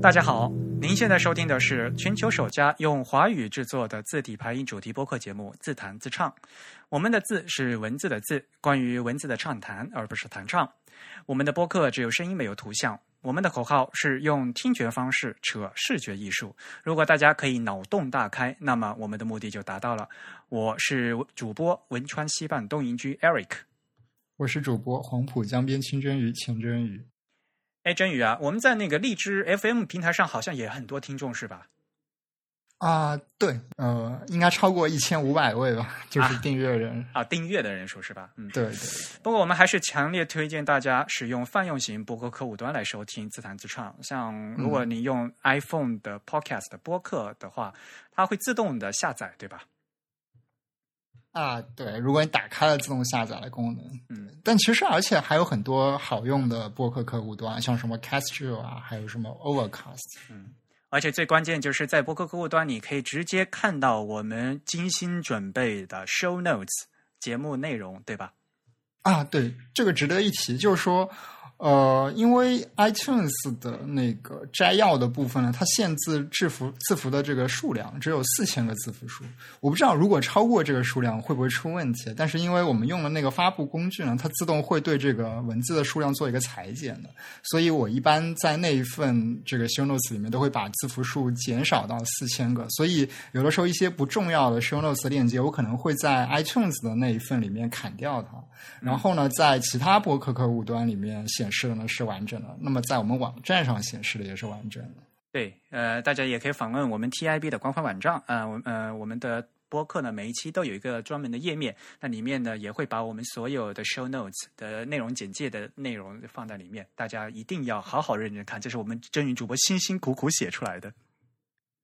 大家好，您现在收听的是全球首家用华语制作的字体排音主题播客节目《自弹自唱》。我们的“字”是文字的“字”，关于文字的畅谈，而不是弹唱。我们的播客只有声音，没有图像。我们的口号是用听觉方式扯视觉艺术。如果大家可以脑洞大开，那么我们的目的就达到了。我是主播汶川西半东营居 Eric，我是主播黄浦江边清蒸鱼钱真鱼。哎，真宇啊，我们在那个荔枝 FM 平台上好像也很多听众是吧？啊，对，呃，应该超过一千五百位吧，就是订阅人啊，订阅的人数是吧？嗯，对对。不过我们还是强烈推荐大家使用泛用型播客客户端来收听自弹自唱。像如果你用 iPhone 的 Podcast 播客的话，它会自动的下载，对吧？啊，对，如果你打开了自动下载的功能，嗯，但其实而且还有很多好用的播客客户端，像什么 Castro 啊，还有什么 Overcast，嗯。而且最关键就是在播客客户端，你可以直接看到我们精心准备的 show notes 节目内容，对吧？啊，对，这个值得一提，就是说。呃，因为 iTunes 的那个摘要的部分呢，它限制字符字符的这个数量只有四千个字符数。我不知道如果超过这个数量会不会出问题。但是因为我们用了那个发布工具呢，它自动会对这个文字的数量做一个裁剪的，所以我一般在那一份这个 show notes 里面都会把字符数减少到四千个。所以有的时候一些不重要的 show notes 链接，我可能会在 iTunes 的那一份里面砍掉它，然后呢，在其他博客客户端里面显。显示的呢是完整的，那么在我们网站上显示的也是完整的。对，呃，大家也可以访问我们 TIB 的官方网站，呃，我呃我们的播客呢每一期都有一个专门的页面，那里面呢也会把我们所有的 show notes 的内容简介的内容放在里面，大家一定要好好认真看，这是我们真云主播辛辛苦苦写出来的。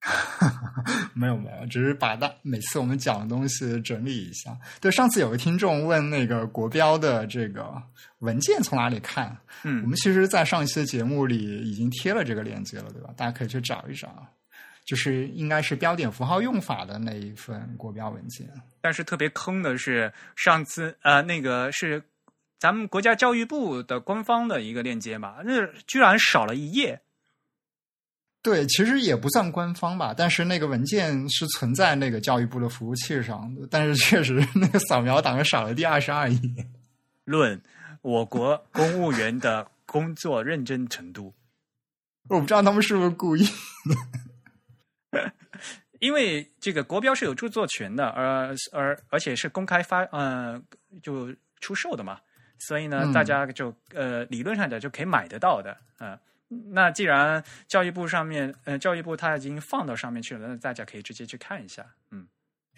没有没有，只是把大每次我们讲的东西整理一下。对，上次有个听众问那个国标的这个文件从哪里看？嗯，我们其实，在上一期的节目里已经贴了这个链接了，对吧？大家可以去找一找，就是应该是标点符号用法的那一份国标文件。但是特别坑的是，上次呃，那个是咱们国家教育部的官方的一个链接嘛，那居然少了一页。对，其实也不算官方吧，但是那个文件是存在那个教育部的服务器上的，但是确实那个扫描档少了第二十二页。论我国公务员的工作认真程度，我不知道他们是不是故意，因为这个国标是有著作权的，而而而且是公开发呃就出售的嘛，所以呢，大家就呃理论上讲就可以买得到的，嗯。那既然教育部上面，呃，教育部它已经放到上面去了，那大家可以直接去看一下。嗯，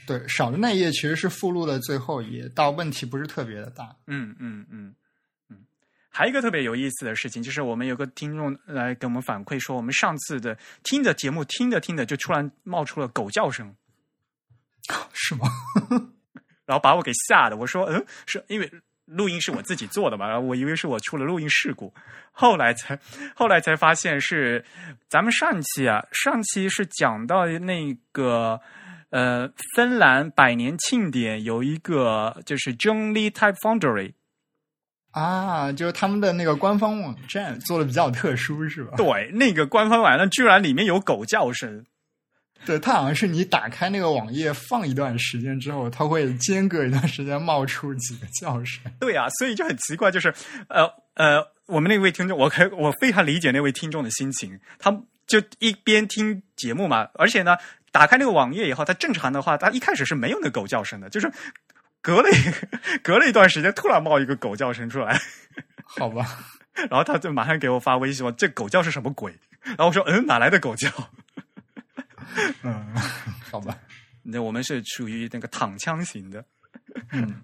对，少的那一页其实是附录的最后一页，倒问题不是特别的大。嗯嗯嗯嗯。还有一个特别有意思的事情，就是我们有个听众来给我们反馈说，我们上次的听着节目听着听着，就突然冒出了狗叫声，是吗？然后把我给吓的，我说，嗯，是因为。录音是我自己做的嘛，然后我以为是我出了录音事故，后来才后来才发现是咱们上期啊，上期是讲到那个呃芬兰百年庆典有一个就是 John Lee Type Foundry 啊，就是他们的那个官方网站做的比较特殊是吧？对，那个官方网站居然里面有狗叫声。对，它好像是你打开那个网页放一段时间之后，它会间隔一段时间冒出几个叫声。对啊，所以就很奇怪，就是呃呃，我们那位听众，我可我非常理解那位听众的心情，他就一边听节目嘛，而且呢，打开那个网页以后，它正常的话，它一开始是没有那狗叫声的，就是隔了一 隔了一段时间，突然冒一个狗叫声出来，好吧，然后他就马上给我发微信说：“这狗叫是什么鬼？”然后我说：“嗯，哪来的狗叫？” 嗯，好吧，那我们是属于那个躺枪型的，嗯，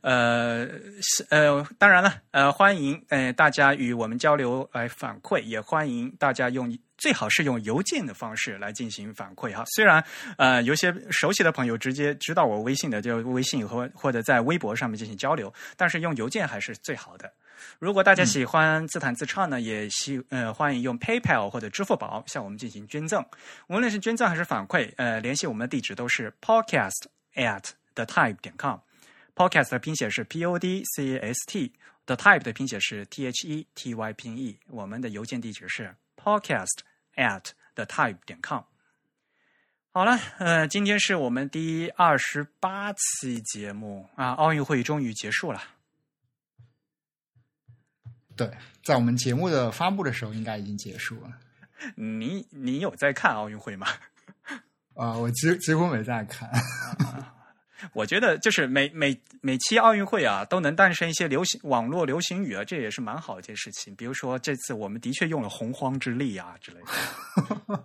呃，是呃，当然了，呃，欢迎呃大家与我们交流来反馈，也欢迎大家用最好是用邮件的方式来进行反馈哈。虽然呃有些熟悉的朋友直接知道我微信的，就微信或或者在微博上面进行交流，但是用邮件还是最好的。如果大家喜欢自弹自唱呢，也希呃欢迎用 PayPal 或者支付宝向我们进行捐赠。无论是捐赠还是反馈，呃，联系我们的地址都是 podcast at the type 点 com。podcast 的拼写是 P O D C A S T，the type 的拼写是 t h e t y 拼 e。我们的邮件地址是 podcast at the type 点 com。好了，呃，今天是我们第二十八期节目啊，奥运会终于结束了。对，在我们节目的发布的时候，应该已经结束了。你你有在看奥运会吗？啊，我几几乎没在看。我觉得就是每每每期奥运会啊，都能诞生一些流行网络流行语啊，这也是蛮好一件事情。比如说这次我们的确用了“洪荒之力”啊之类的。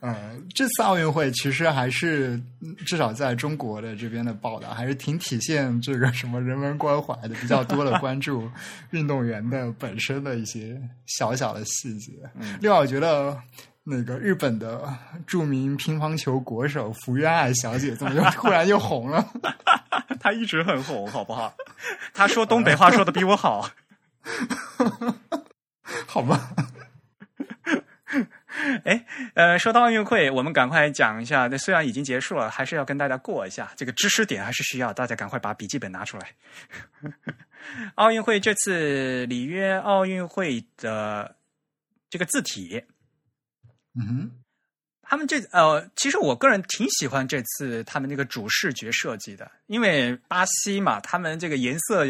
嗯，这次奥运会其实还是至少在中国的这边的报道，还是挺体现这个什么人文关怀的，比较多的关注运动员的本身的一些小小的细节。另外，我觉得。那个日本的著名乒乓球国手福原爱小姐，怎么又突然又红了？她一直很红，好不好？她说东北话说的比我好，好吧？哎，呃，说到奥运会，我们赶快讲一下。那虽然已经结束了，还是要跟大家过一下这个知识点，还是需要大家赶快把笔记本拿出来。奥运会这次里约奥运会的这个字体。嗯哼，他们这呃，其实我个人挺喜欢这次他们那个主视觉设计的，因为巴西嘛，他们这个颜色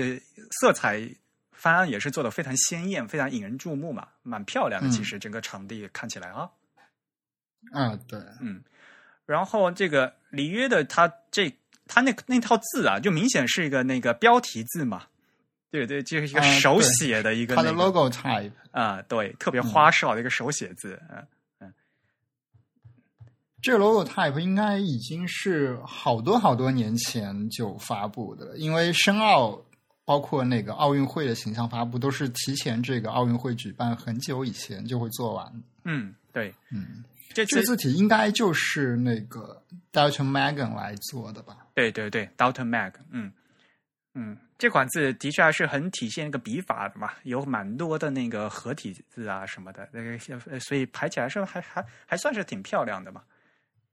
色彩方案也是做的非常鲜艳，非常引人注目嘛，蛮漂亮的。其实整个场地看起来啊，啊对，嗯，然后这个里约的他这他那那套字啊，就明显是一个那个标题字嘛，对对，就是一个手写的一个它的 logo type 啊，对，特别花哨的一个手写字，嗯。这个 logo type 应该已经是好多好多年前就发布的了，因为申奥包括那个奥运会的形象发布都是提前这个奥运会举办很久以前就会做完。嗯，对，嗯，这这字体应该就是那个 Dalton Magan 来做的吧？对对对，Dalton Mag，嗯嗯，这款字的确还是很体现一个笔法的嘛，有蛮多的那个合体字啊什么的，那个所以排起来是还还还算是挺漂亮的嘛。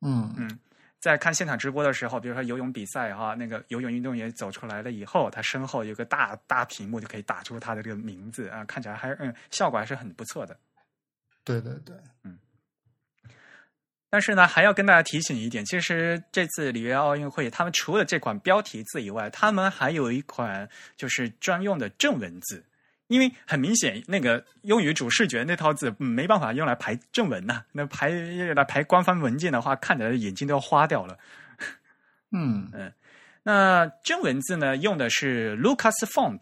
嗯嗯，在看现场直播的时候，比如说游泳比赛哈，那个游泳运动员走出来了以后，他身后有个大大屏幕，就可以打出他的这个名字啊，看起来还嗯效果还是很不错的。对对对，嗯。但是呢，还要跟大家提醒一点，其实这次里约奥运会，他们除了这款标题字以外，他们还有一款就是专用的正文字。因为很明显，那个用于主视觉那套字没办法用来排正文呐。那排来排官方文件的话，看起来眼睛都要花掉了。嗯 嗯，那真文字呢，用的是 Lucas Font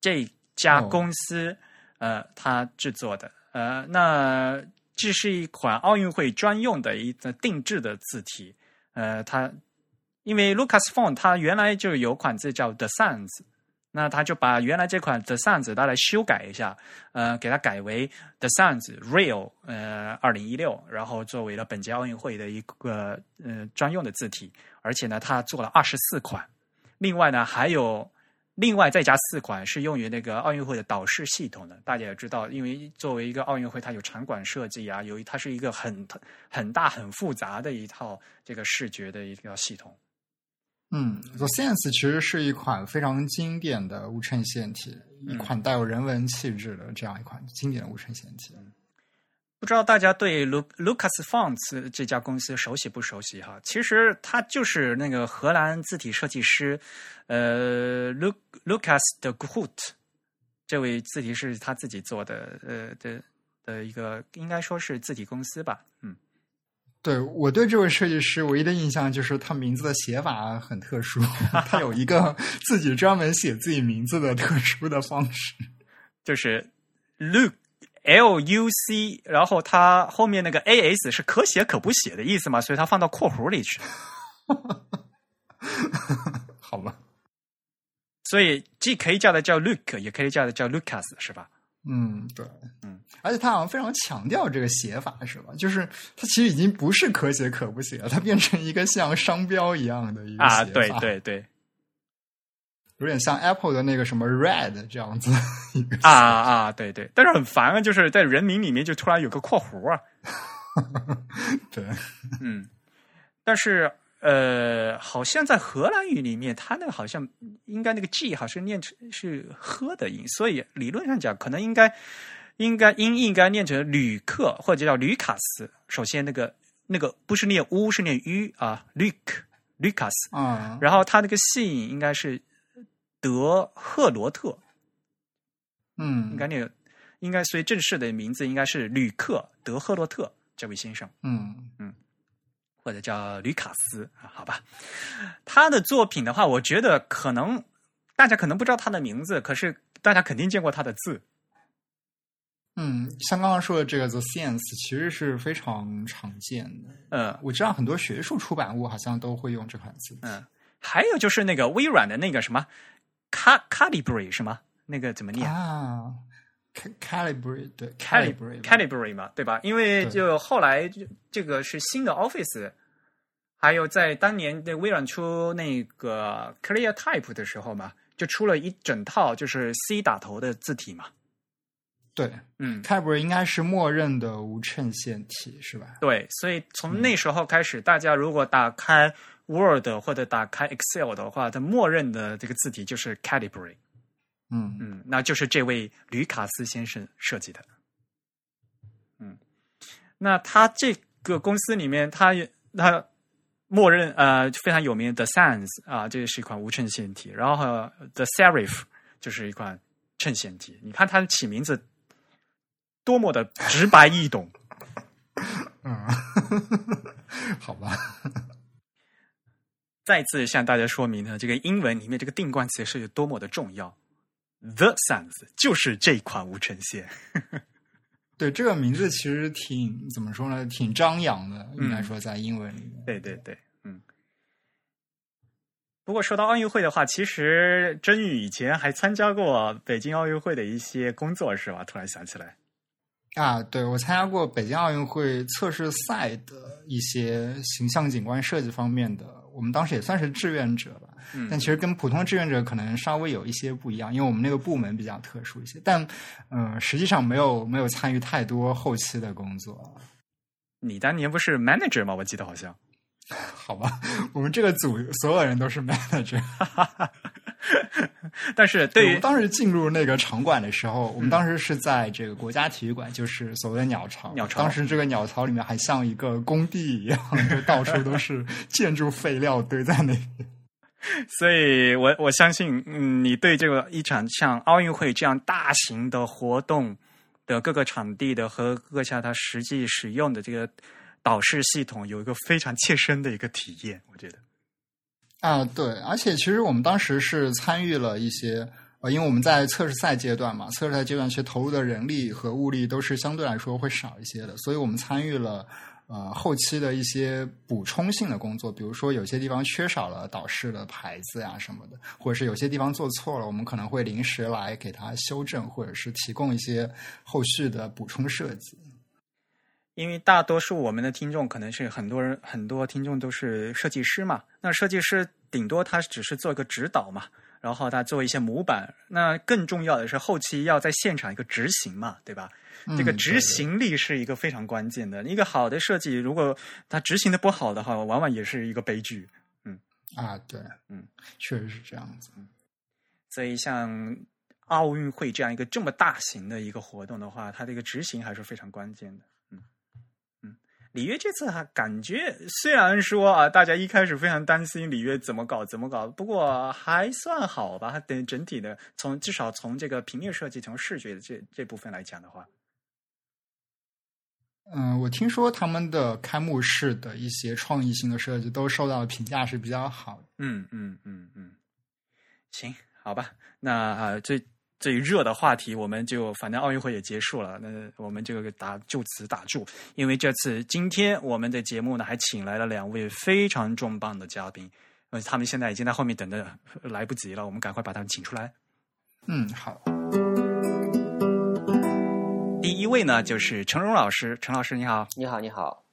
这家公司呃，它制作的呃，那这是一款奥运会专用的一个定制的字体。呃，它因为 Lucas Font 它原来就有款字叫 The Sans。那他就把原来这款 The Sans 他来修改一下，呃，给它改为 The Sans Real，呃，二零一六，然后作为了本届奥运会的一个呃专用的字体，而且呢，他做了二十四款，另外呢还有另外再加四款是用于那个奥运会的导视系统的。大家也知道，因为作为一个奥运会，它有场馆设计啊，由于它是一个很很大很复杂的一套这个视觉的一个系统。嗯，The Sense 其实是一款非常经典的无衬线体，一款带有人文气质的这样一款经典的无衬线体。不知道大家对 Lu Lucas Fonts 这家公司熟悉不熟悉哈？其实它就是那个荷兰字体设计师呃 Lucas de Groot 这位字体是他自己做的呃的的一个应该说是字体公司吧，嗯。对我对这位设计师唯一的印象就是他名字的写法很特殊，他有一个 自己专门写自己名字的特殊的方式，就是 Luc L U C，然后他后面那个 A S 是可写可不写的意思嘛，所以他放到括弧里去。好吧，所以既可以叫的叫 Luke，也可以叫的叫 Lucas，是吧？嗯，对，嗯，而且他好像非常强调这个写法，是吧？就是他其实已经不是可写可不写了，它变成一个像商标一样的一个啊，对对对，有点像 Apple 的那个什么 Red 这样子一个啊啊，对对，但是很烦啊，就是在人名里面就突然有个括弧啊，对，嗯，但是。呃，好像在荷兰语里面，它那个好像应该那个 G 好像念成是喝的音，所以理论上讲，可能应该应该应应该念成吕克或者叫吕卡斯。首先那个那个不是念乌，是念 u 啊，吕克吕卡斯。啊，然后他那个姓应该是德赫罗特，嗯，应该那个应该所以正式的名字应该是吕克德赫罗特这位先生。嗯或者叫吕卡斯啊，好吧。他的作品的话，我觉得可能大家可能不知道他的名字，可是大家肯定见过他的字。嗯，像刚刚说的这个 The Science 其实是非常常见的。嗯我知道很多学术出版物好像都会用这款字。嗯，还有就是那个微软的那个什么 Cal Calibri 是吗？那个怎么念？啊，Ca-，Calibrate 对 Cali- Calibrate 吧 Calibri 嘛，对吧？因为就后来就这个是新的 Office，还有在当年的微软出那个 Clear Type 的时候嘛，就出了一整套就是 C 打头的字体嘛。对嗯，Calibrate 应该是默认的无衬线体是吧？对，所以从那时候开始，大家如果打开 Word 或者打开 Excel 的话，它默认的这个字体就是 Calibri。嗯嗯，那就是这位吕卡斯先生设计的。嗯，那他这个公司里面，他也他默认呃非常有名的 Sans 啊，这是一款无衬线体，然后 The Serif 就是一款衬线体。你看它起名字多么的直白易懂。嗯，好吧，再次向大家说明呢，这个英文里面这个定冠词是有多么的重要。The Sans 就是这款无尘线。对这个名字其实挺怎么说呢？挺张扬的，应该嗯说在英文里面。对对对，嗯。不过说到奥运会的话，其实真宇以前还参加过北京奥运会的一些工作，是吧？突然想起来，啊，对，我参加过北京奥运会测试赛的一些形象景观设计方面的，我们当时也算是志愿者吧。嗯但其实跟普通志愿者可能稍微有一些不一样，因为我们那个部门比较特殊一些。但嗯、呃实际上没有没有参与太多后期的工作。你当年不是 manager 吗？我记得好像。好吧，我们这个组所有人都是 manager。但是对于我们当时进入那个场馆的时候，我们当时是在这个国家体育馆，就是所谓的鸟巢。鸟巢当时这个鸟巢里面还像一个工地一样，就到处都是 建筑废料堆在那边。所以我我相信，嗯，你对这个一场像奥运会这样大型的活动的各个场地的和各下它实际使用的这个导视系统有一个非常切身的一个体验，我觉得。啊，对，而且其实我们当时是参与了一些，呃，因为我们在测试赛阶段嘛，测试赛阶段其实投入的人力和物力都是相对来说会少一些的，所以我们参与了呃后期的一些补充性的工作，比如说有些地方缺少了导师的牌子呀什么的，或者是有些地方做错了，我们可能会临时来给它修正，或者是提供一些后续的补充设计。因为大多数我们的听众可能是很多人，很多听众都是设计师嘛。那设计师顶多他只是做一个指导嘛，然后他做一些模板。那更重要的是后期要在现场一个执行嘛，对吧？这个嗯执行力是一个非常关键的。一个好的设计，如果它执行的不好的话，往往也是一个悲剧。嗯啊，对，嗯，确实是这样子。所以像奥运会这样一个这么大型的一个活动的话，它的一个执行还是非常关键的。里约这次还感觉虽然说啊，大家一开始非常担心里约怎么搞怎么搞，不过还算好吧。等整体的从至少从这个平面设计、从视觉的这这部分来讲的话，嗯，我听说他们的开幕式的一些创意性的设计都受到的评价是比较好的。嗯嗯嗯嗯，行，好吧，那啊最最热的话题，我们就反正奥运会也结束了，那我们就打就此打住。因为这次今天我们的节目呢，还请来了两位非常重磅的嘉宾，呃，他们现在已经在后面等的来不及了，我们赶快把他们请出来。嗯，好。第一位呢，就是陈荣老师，陈老师你好，你好，你好，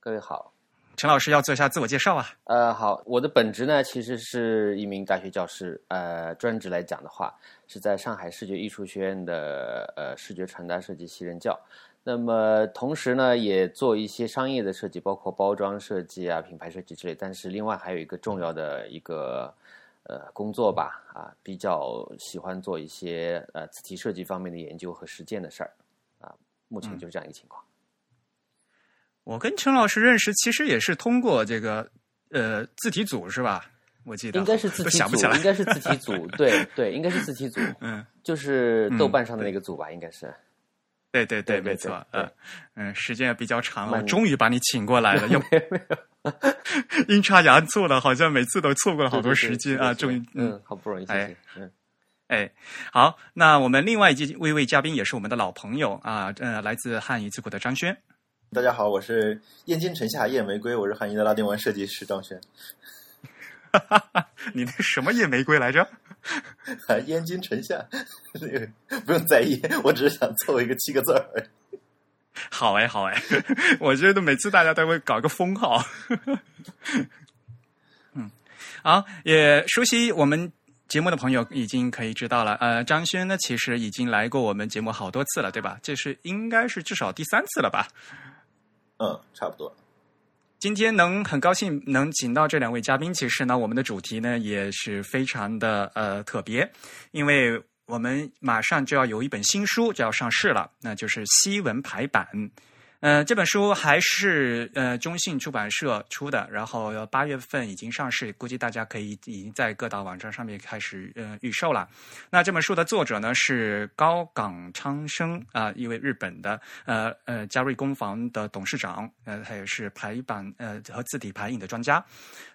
各位好。陈老师要做一下自我介绍啊。呃，好，我的本职呢其实是一名大学教师，呃，专职来讲的话是在上海视觉艺术学院的呃视觉传达设计系任教。那么同时呢，也做一些商业的设计，包括包装设计啊、品牌设计之类。但是另外还有一个重要的一个呃工作吧，啊，比较喜欢做一些呃字体设计方面的研究和实践的事儿，啊，目前就是这样一个情况。我跟陈老师认识，其实也是通过这个呃字体组是吧？我记得应该是字体组，应该是字体组，对对，应该是字体组，嗯，就是豆瓣上的那个组吧，应该是。对对对，没错，嗯嗯，时间也比较长了，终于把你请过来了，又没有阴差阳错的，好像每次都错过了好多时间啊，终于，嗯，好不容易，哎，嗯，哎，好，那我们另外一位位嘉宾也是我们的老朋友啊，呃，来自汉语字库的张轩。大家好，我是燕京城下夜玫瑰，我是汉仪的拉丁文设计师张轩。哈哈哈，你那什么夜玫瑰来着？啊，燕京城下，那 个不用在意，我只是想凑一个七个字儿。好哎，好哎，我觉得每次大家都会搞个封号。嗯，好，也熟悉我们节目的朋友已经可以知道了。呃，张轩呢，其实已经来过我们节目好多次了，对吧？这是应该是至少第三次了吧？嗯，差不多。今天能很高兴能请到这两位嘉宾，其实呢，我们的主题呢也是非常的呃特别，因为我们马上就要有一本新书就要上市了，那就是西文排版。呃，这本书还是呃中信出版社出的，然后八月份已经上市，估计大家可以已经在各大网站上面开始呃预售了。那这本书的作者呢是高冈昌生啊，一位日本的呃呃嘉瑞工房的董事长，呃他也是排版呃和字体排印的专家。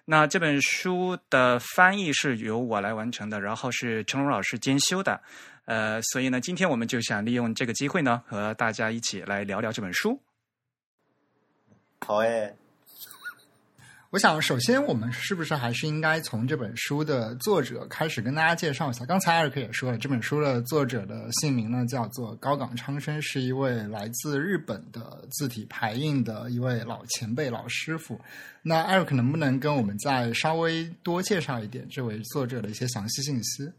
那这本书的翻译是由我来完成的，然后是陈龙老师监修的，呃，所以呢，今天我们就想利用这个机会呢，和大家一起来聊聊这本书。好哎，我想首先我们是不是还是应该从这本书的作者开始跟大家介绍一下？刚才艾瑞克也说了，这本书的作者的姓名呢叫做高冈昌生，是一位来自日本的字体排印的一位老前辈、老师傅。那艾瑞克能不能跟我们再稍微多介绍一点这位作者的一些详细信息？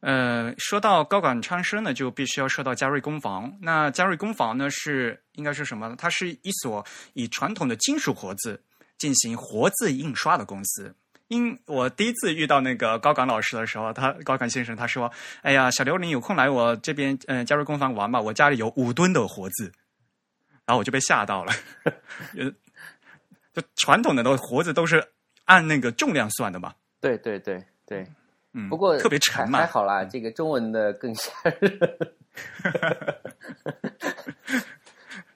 呃，说到高岗昌生呢，就必须要说到嘉瑞工坊。那嘉瑞工坊呢，是应该是什么呢？它是一所以传统的金属活字进行活字印刷的公司。因我第一次遇到那个高岗老师的时候，他高岗先生他说：“哎呀，小刘，你有空来我这边嗯嘉瑞工坊玩吧，我家里有五吨的活字。”然后我就被吓到了。呃，就传统的都活字都是按那个重量算的嘛？对对对对。嗯，不过特别沉嘛，还好啦。这个中文的更吓人。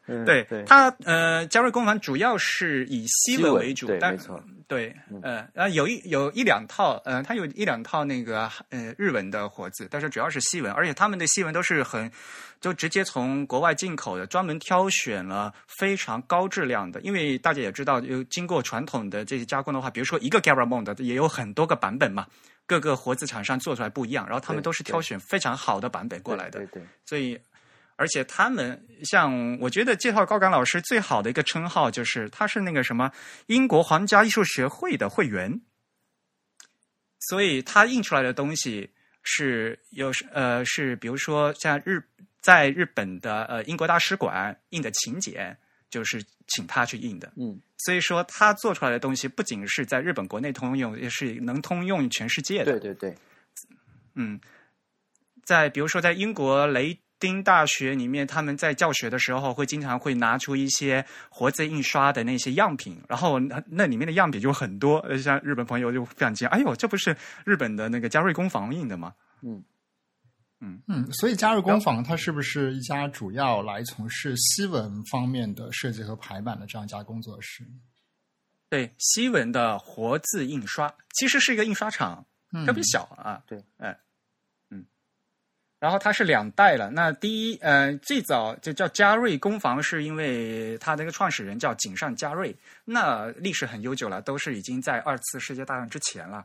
对，它呃，嘉瑞工坊主要是以西文为主，但没错，对，呃，啊，有一有一两套，呃，它有一两套那个呃日文的活字，但是主要是西文，而且他们的西文都是很就直接从国外进口的，专门挑选了非常高质量的，因为大家也知道，有经过传统的这些加工的话，比如说一个 Garamond 也有很多个版本嘛。各个活字厂商做出来不一样，然后他们都是挑选非常好的版本过来的。对对。所以，而且他们像我觉得介绍高岗老师最好的一个称号就是他是那个什么英国皇家艺术学会的会员，所以他印出来的东西是有呃是比如说像日在日本的呃英国大使馆印的请柬。就是请他去印的，嗯，所以说他做出来的东西不仅是在日本国内通用，也是能通用全世界的。对对对，嗯，在比如说在英国雷丁大学里面，他们在教学的时候会经常会拿出一些活字印刷的那些样品，然后那那里面的样品就很多，像日本朋友就非常惊讶，哎呦，这不是日本的那个嘉瑞工坊印的吗？嗯。嗯嗯，所以嘉瑞工坊它是不是一家主要来从事西文方面的设计和排版的这样一家工作室？对，西文的活字印刷其实是一个印刷厂，特别小啊。对，哎，嗯，然后它是两代了。那第一，呃，最早就叫嘉瑞工坊，是因为它那个创始人叫井上嘉瑞，那历史很悠久了，都是已经在二次世界大战之前了。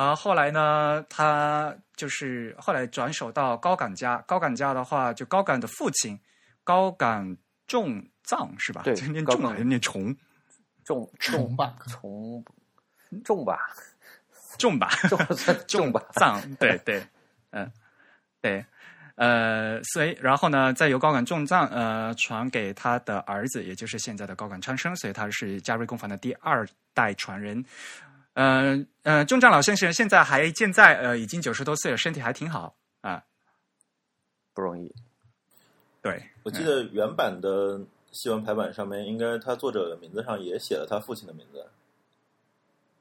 啊，后来呢，他就是后来转手到高岗家。高岗家的话，就高岗的父亲高岗重藏是吧？对，念重还是念重？重 重吧，重重吧，重吧，重重吧，藏对对，嗯，对，呃，所以然后呢，再由高岗重藏呃传给他的儿子，也就是现在的高岗昌生，所以他是嘉瑞工坊的第二代传人。呃呃，中藏老先生现在还健在，呃，已经九十多岁了，身体还挺好啊。不容易。对，我记得原版的新闻排版上面，应该他作者的名字上也写了他父亲的名字。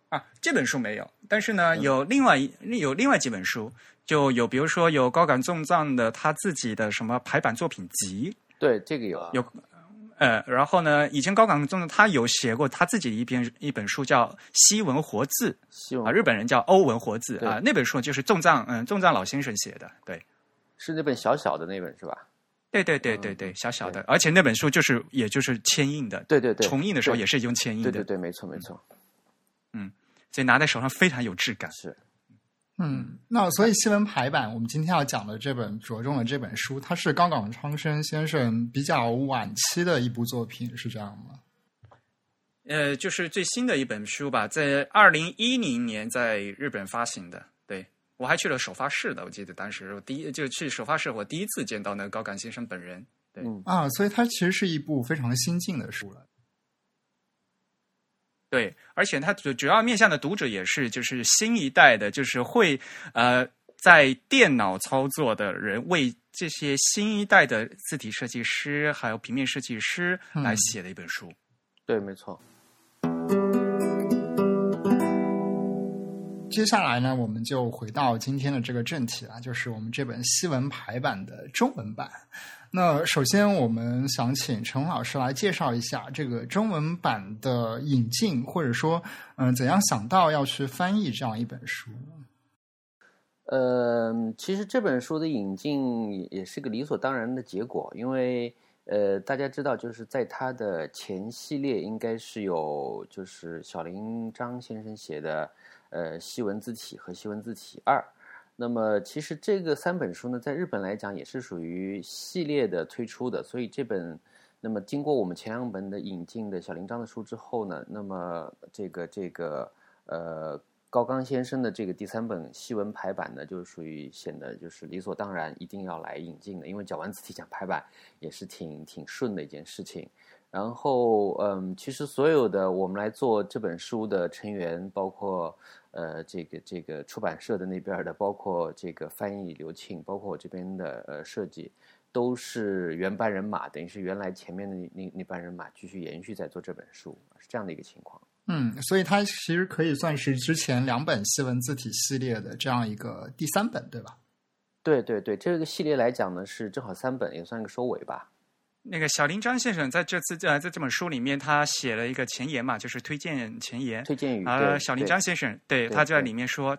啊，这本书没有，但是呢，嗯有另外一有另外几本书，就有比如说有高感重藏的他自己的什么排版作品集，对，这个有。有呃，然后呢，以前高感重藏他有写过他自己的一篇一本书叫《西文活字希》望啊，日本人叫欧文活字啊，那本书就是重藏嗯重藏老先生写的，对。是那本小小的那本是吧？对对对对对，小小的，而且那本书就是也就是铅印的，对对对，重印的时候也是用铅印的，对对对，没错没错，嗯所以拿在手上非常有质感。是。嗯，那所以新闻排版，我们今天要讲的这本着重的这本书，它是高冈昌生先生比较晚期的一部作品，是这样吗？呃，就是最新的一本书吧，在二零一零年在日本发行的。对我还去了首发室的，我记得当时我第一就去首发室，我第一次见到那个高感先生本人。对嗯，啊，所以它其实是一部非常新进的书了。对，而且它主主要面向的读者也是就是新一代的，就是会呃在电脑操作的人，为这些新一代的字体设计师还有平面设计师来写的一本书。对，没错。接下来呢，我们就回到今天的这个正题了，就是我们这本西文排版的中文版。那首先，我们想请陈老师来介绍一下这个中文版的引进，或者说，嗯、怎样想到要去翻译这样一本书？呃，其实这本书的引进也是个理所当然的结果，因为呃，大家知道，就是在它的前系列应该是有就是小林章先生写的呃西文字体和西文字体二。那么其实这个三本书呢，在日本来讲也是属于系列的推出的，所以这本那么经过我们前两本的引进的小林章的书之后呢，那么这个这个呃高冈先生的这个第三本西文排版呢，就是属于显得就是理所当然一定要来引进的，因为讲完字体讲排版也是挺挺顺的一件事情。然后，嗯，其实所有的我们来做这本书的成员，包括呃这个这个出版社的那边的，包括这个翻译刘庆，包括我这边的呃设计，都是原班人马，等于是原来前面的那那那班人马继续延续在做这本书，是这样的一个情况。嗯，所以它其实可以算是之前两本西文字体系列的这样一个第三本，对吧？对对对，这个系列来讲呢，是正好三本，也算个收尾吧。那个小林张先生在这次呃在这本书里面，他写了一个前言嘛，就是推荐前言。推荐语啊，对小林对章先生，对对他就在里面说，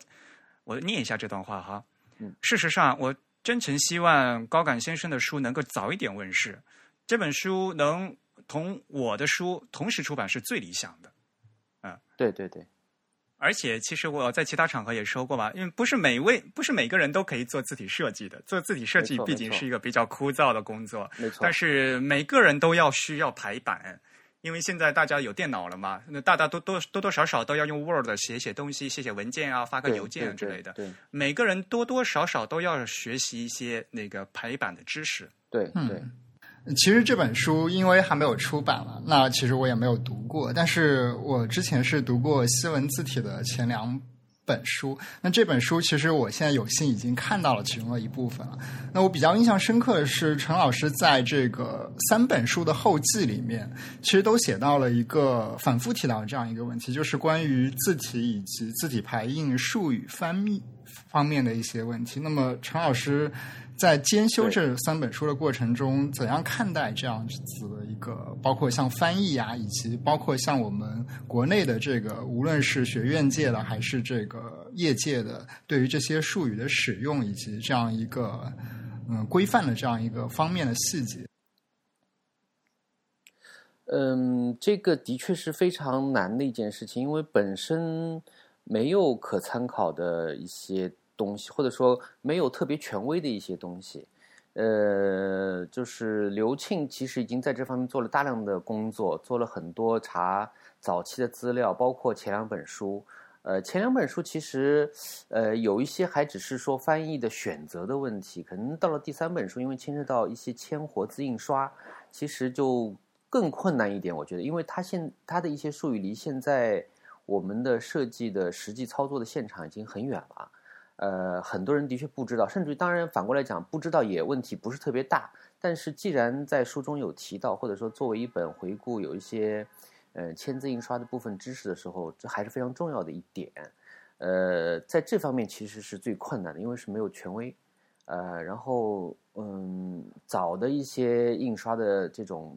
我念一下这段话哈。嗯事实上，我真诚希望高岗先生的书能够早一点问世，这本书能同我的书同时出版是最理想的。嗯对对对，而且，其实我在其他场合也说过嘛，因为不是每位不是每个人都可以做字体设计的，做字体设计毕竟是一个比较枯燥的工作。没错但。是每个人都要需要排版，因为现在大家有电脑了嘛，那大家多多多多少少都要用 Word 写写东西、写写文件啊、发个邮件啊之类的。对每个人多多少少都要学习一些那个排版的知识。对对对，嗯其实这本书因为还没有出版了，那其实我也没有读过，但是我之前是读过西文字体的前两本书。那这本书其实我现在有幸已经看到了其中的一部分了。那我比较印象深刻的是，陈老师在这个三本书的后记里面，其实都写到了一个反复提到这样一个问题，就是关于字体以及字体排印、术语翻译方面的一些问题。那么陈老师在兼修这三本书的过程中，怎样看待这样子的一个，包括像翻译啊，以及包括像我们国内的这个，无论是学院界的还是这个业界的，对于这些术语的使用以及这样一个嗯规范的这样一个方面的细节。嗯，这个的确是非常难的一件事情，因为本身没有可参考的一些东西，或者说没有特别权威的一些东西。呃，就是刘庆其实已经在这方面做了大量的工作，做了很多查早期的资料，包括前两本书。呃，前两本书其实，呃，有一些还只是说翻译的选择的问题，可能到了第三本书，因为牵涉到一些铅活字印刷，其实就更困难一点。我觉得，因为他现他的一些术语离现在我们的设计的实际操作的现场已经很远了。呃，很多人的确不知道，甚至于当然反过来讲，不知道也问题不是特别大。但是既然在书中有提到，或者说作为一本回顾有一些呃签字印刷的部分知识的时候，这还是非常重要的一点。呃，在这方面其实是最困难的，因为是没有权威。呃，然后嗯，早的一些印刷的这种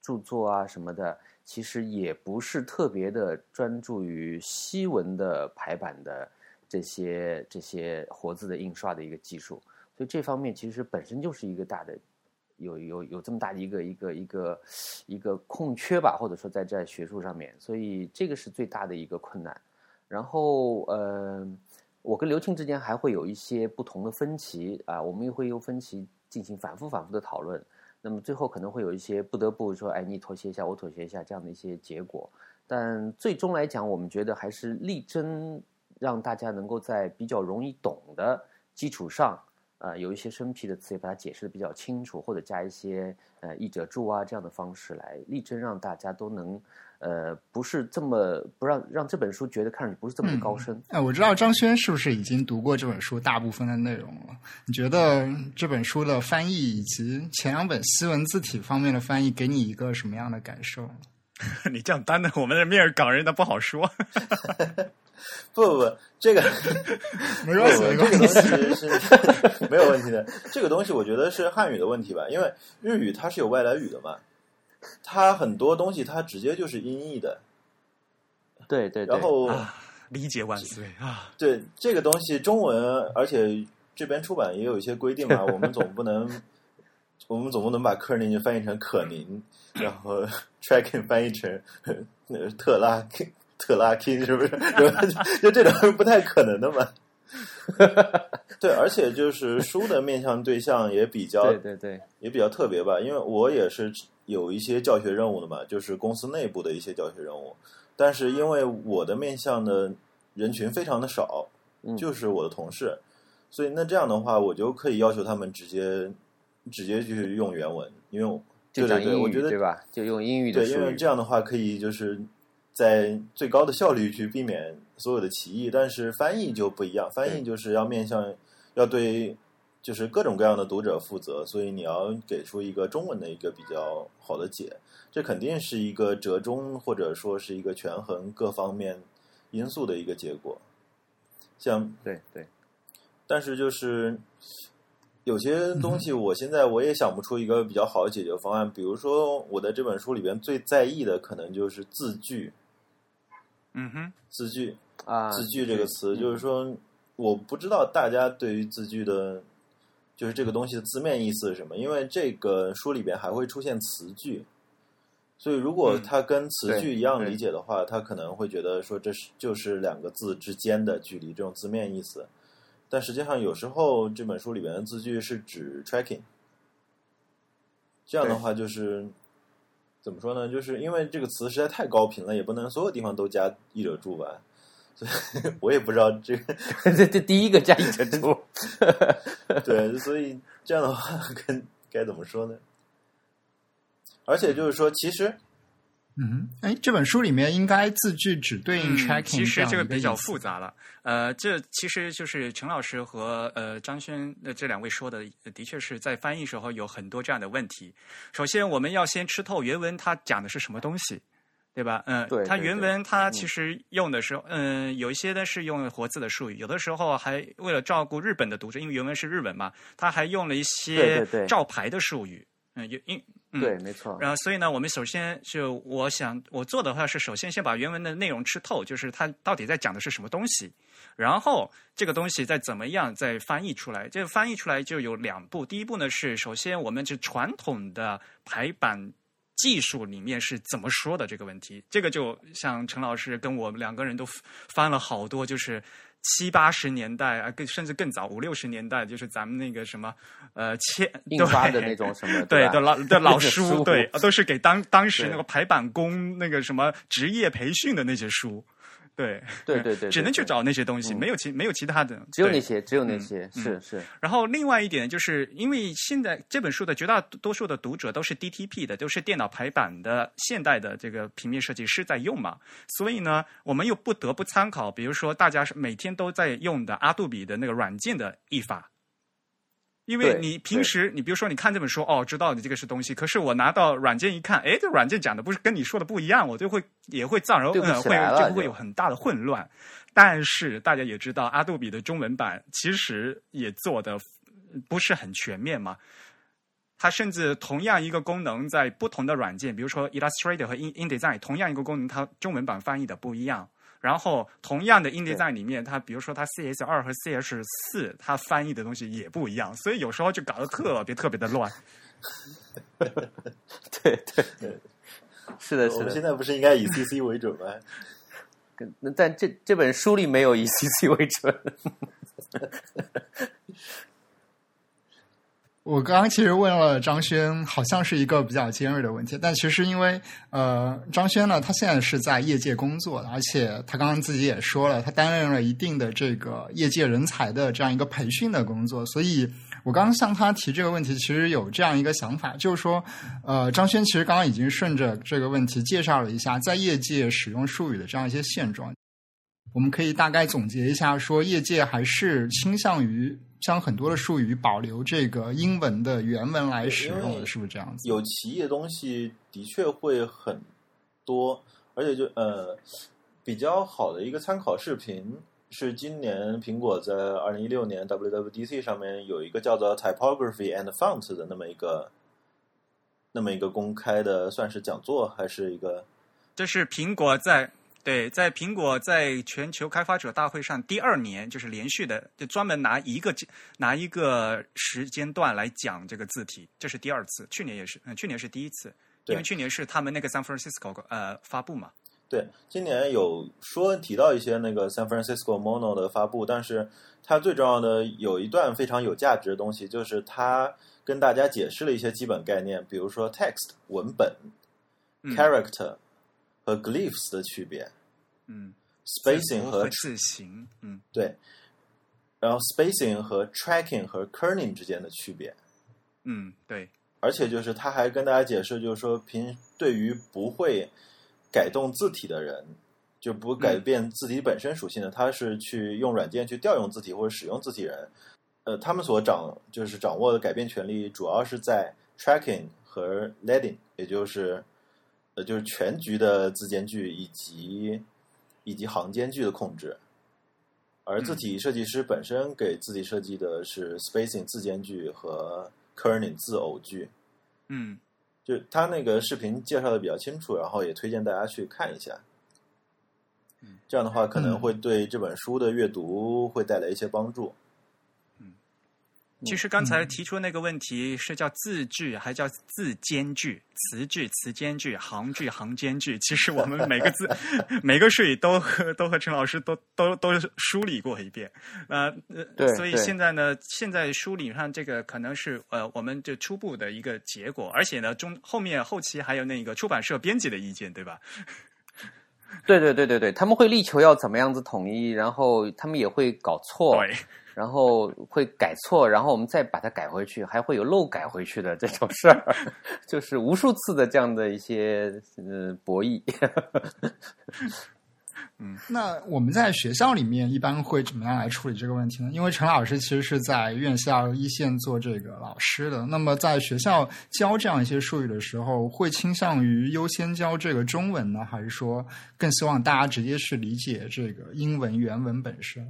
著作啊什么的，其实也不是特别的专注于西文的排版的。这些这些活字的印刷的一个技术，所以这方面其实本身就是一个大的，有有有这么大的一个一个一个一个空缺吧，或者说在在学术上面，所以这个是最大的一个困难。然后呃，我跟刘庆之间还会有一些不同的分歧啊，我们也会用分歧进行反复反复的讨论。那么最后可能会有一些不得不说，哎，你妥协一下，我妥协一下这样的一些结果。但最终来讲，我们觉得还是力争。让大家能够在比较容易懂的基础上，呃，有一些生僻的词也把它解释的比较清楚，或者加一些呃译者注啊这样的方式来力争让大家都能，呃，不是这么不让让这本书觉得看上去不是这么高深。哎，我知道张轩是不是已经读过这本书大部分的内容了？你觉得这本书的翻译以及前两本西文字体方面的翻译给你一个什么样的感受？你这样当着我们的面港人的不好说。不不不，这个 没关系，这个东西是没有问题的。这个东西我觉得是汉语的问题吧，因为日语它是有外来语的嘛，它很多东西它直接就是音译的。对对，然后理解万岁啊！对这个东西，中文而且这边出版也有一些规定嘛，我们总不能我们总不能把科尔宁翻译成可宁，然后 tracking 翻译成 特拉。特拉 K 是不是？就这种不太可能的嘛。对，而且就是书的面向对象也比较，对对对，也比较特别吧。因为我也是有一些教学任务的嘛，就是公司内部的一些教学任务。但是因为我的面向的人群非常的少，就是我的同事，所以那这样的话，我就可以要求他们直接直接就是用原文，因为就讲英语对吧？就用英语的，对，因为这样的话可以就是。在最高的效率去避免所有的歧义，但是翻译就不一样。翻译就是要面向，要对就是各种各样的读者负责，所以你要给出一个中文的一个比较好的解。这肯定是一个折中，或者说是一个权衡各方面因素的一个结果。像对对，但是就是有些东西，我现在我也想不出一个比较好的解决方案。比如说，我在这本书里边最在意的，可能就是字句。嗯哼，字句啊，字句这个词，就是说，我不知道大家对于字句的，就是这个东西的字面意思是什么。因为这个书里边还会出现词句，所以如果它跟词句一样理解的话，他可能会觉得说这是就是两个字之间的距离这种字面意思。但实际上，有时候这本书里边的字句是指 tracking，这样的话就是。怎么说呢？就是因为这个词实在太高频了，也不能所有地方都加译者注吧，所以我也不知道这个 这这第一个加译者注 对，所以这样的话跟该怎么说呢？而且就是说，其实。嗯，哎，这本书里面应该字句只对应 tracking，其实这个比较复杂了。呃，这其实就是陈老师和呃张轩呃这两位说的，的确是在翻译时候有很多这样的问题。首先，我们要先吃透原文，它讲的是什么东西，对吧？嗯，对，它原文它其实用的时候，嗯，有一些呢是用活字的术语，有的时候还为了照顾日本的读者，因为原文是日文嘛，他还用了一些照牌的术语，嗯，有因。对，没错。然后，所以呢，我们首先就我想我做的话是，首先先把原文的内容吃透，就是它到底在讲的是什么东西，然后这个东西再怎么样再翻译出来。这个翻译出来就有两步，第一步呢是首先我们这传统的排版技术里面是怎么说的这个问题。这个就像陈老师跟我们两个人都翻了好多，就是。七八十年代啊，更甚至更早五六十年代，就是咱们那个什么，呃，签印刷的那种什么，对的老的老书，对，都是给当当时那个排版工那个什么职业培训的那些书，对对对对，只能去找那些东西，嗯没有其没有其他的，只有那些，只有那嗯些，嗯是是，然后另外一点就是，因为现在这本书的绝大多数的读者都是 DTP 的，都是电脑排版的现代的这个平面设计师在用嘛，所以呢，我们又不得不参考，比如说大家是每天都在用的阿杜比的那个软件的译法。因为你平时，你比如说你看这本书，哦，知道你这个是东西，可是我拿到软件一看，哎，这软件讲的不是跟你说的不一样，我就会也会造成对不呃会就就会有很大的混乱。但是大家也知道，阿杜比的中文版其实也做的不是很全面嘛。它甚至同样一个功能，在不同的软件，比如说 Illustrator 和 In InDesign，同样一个功能，它中文版翻译的不一样。然后同样的 InDesign 里面，它比如说它 CS 二和 CS 四，它翻译的东西也不一样，所以有时候就搞得特别特别的乱。对对对，是的，是的我们现。在不是应该以 CC 为准吗？那但这这本书里没有以 CC 为准。我刚刚其实问了张轩，好像是一个比较尖锐的问题，但其实因为呃，张轩呢，他现在是在业界工作，而且他刚刚自己也说了，他担任了一定的这个业界人才的这样一个培训的工作，所以我刚刚向他提这个问题，其实有这样一个想法，就是说，呃，张轩其实刚刚已经顺着这个问题介绍了一下在业界使用术语的这样一些现状。我们可以大概总结一下，说业界还是倾向于将很多的术语保留这个英文的原文来使用的，是不是这样子？有歧义的东西的确会很多，而且就呃比较好的一个参考视频是今年苹果在二零一六年 WWDC 上面有一个叫做 Typography and Font 的那么一个那么一个公开的算是讲座还是一个这是苹果在对在苹果在全球开发者大会上第二年，就是连续的，就专门拿一个拿一个时间段来讲这个字体，这是第二次，去年也是，嗯，去年是第一次，因为去年是他们那个 San Francisco 呃发布嘛，对，今年有说提到一些那个 San Francisco Mono 的发布，但是它最重要的有一段非常有价值的东西，就是它跟大家解释了一些基本概念，比如说 text 文本、嗯。character 和 glyphs 的区别嗯，，spacing 和字形，嗯对，然后 spacing 和 tracking 和 kerning 之间的区别。嗯，对，而且就是他还跟大家解释，就是说平对于不会改动字体的人，就不改变字体本身属性的，他是去用软件去调用字体或者使用字体人，呃，他们所掌就是掌握的改变权利，主要是在 tracking 和 leading，也就是呃就是全局的字间距以及以及行间距的控制。而字体设计师本身给字体设计的是 spacing 字间距和 kerning 字偶距，嗯就他那个视频介绍的比较清楚，然后也推荐大家去看一下。这样的话可能会对这本书的阅读会带来一些帮助。其实刚才提出那个问题是叫字句，还叫字间距、词句、词间距、行距、行间距。其实我们每个字、每个术语都和都和陈老师都都都梳理过一遍。呃呃，对所以现在呢，现在梳理上这个可能是呃我们就初步的一个结果，而且呢中后面后期还有那个出版社编辑的意见，对吧？对对对对对，他们会力求要怎么样子统一，然后他们也会搞错，对，然后会改错，然后我们再把它改回去，还会有漏改回去的这种事儿，就是无数次的这样的一些呃博弈。嗯那我们在学校里面一般会怎么样来处理这个问题呢？因为陈老师其实是在院校一线做这个老师的，那么在学校教这样一些术语的时候，会倾向于优先教这个中文呢，还是说更希望大家直接去理解这个英文原文本身？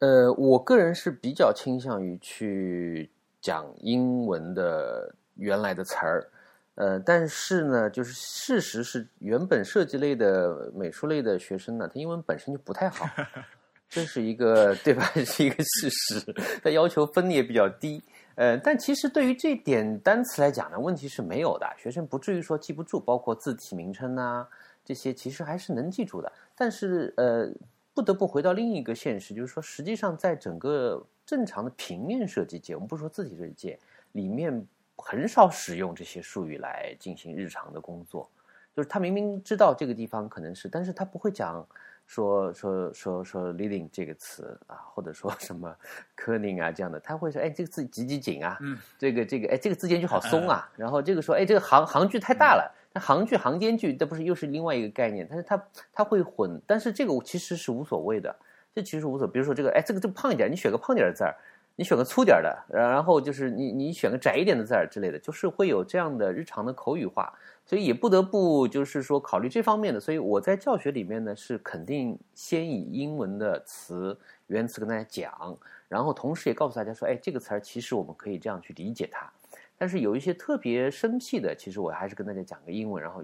呃，我个人是比较倾向于去讲英文的原来的词儿，呃，但是呢，就是事实是，原本设计类的、美术类的学生呢，他英文本身就不太好，这是一个对吧？是一个事实，他要求分也比较低。呃，但其实对于这点单词来讲呢，问题是没有的，学生不至于说记不住，包括字体名称呐、这些，其实还是能记住的。但是呃，不得不回到另一个现实，就是说，实际上在整个正常的平面设计界，我们不说字体设计界里面，很少使用这些术语来进行日常的工作。就是他明明知道这个地方可能是，但是他不会讲说说说说 leading 这个词啊，或者说什么 kerning 啊这样的，他会说哎这个字挤挤紧啊，嗯，这个这个哎这个字间距好松啊，然后这个说哎这个行行距太大了，行距行间距这不是又是另外一个概念，但是它它会混，但是这个其实是无所谓的，这其实无所，比如说这个哎这个就胖一点，你选个胖点的字儿。你选个粗点的，然后就是你你选个窄一点的字儿之类的，就是会有这样的日常的口语化，所以也不得不就是说考虑这方面的。所以我在教学里面呢，是肯定先以英文的词原词跟大家讲，然后同时也告诉大家说，哎，这个词儿其实我们可以这样去理解它。但是有一些特别生僻的，其实我还是跟大家讲个英文，然后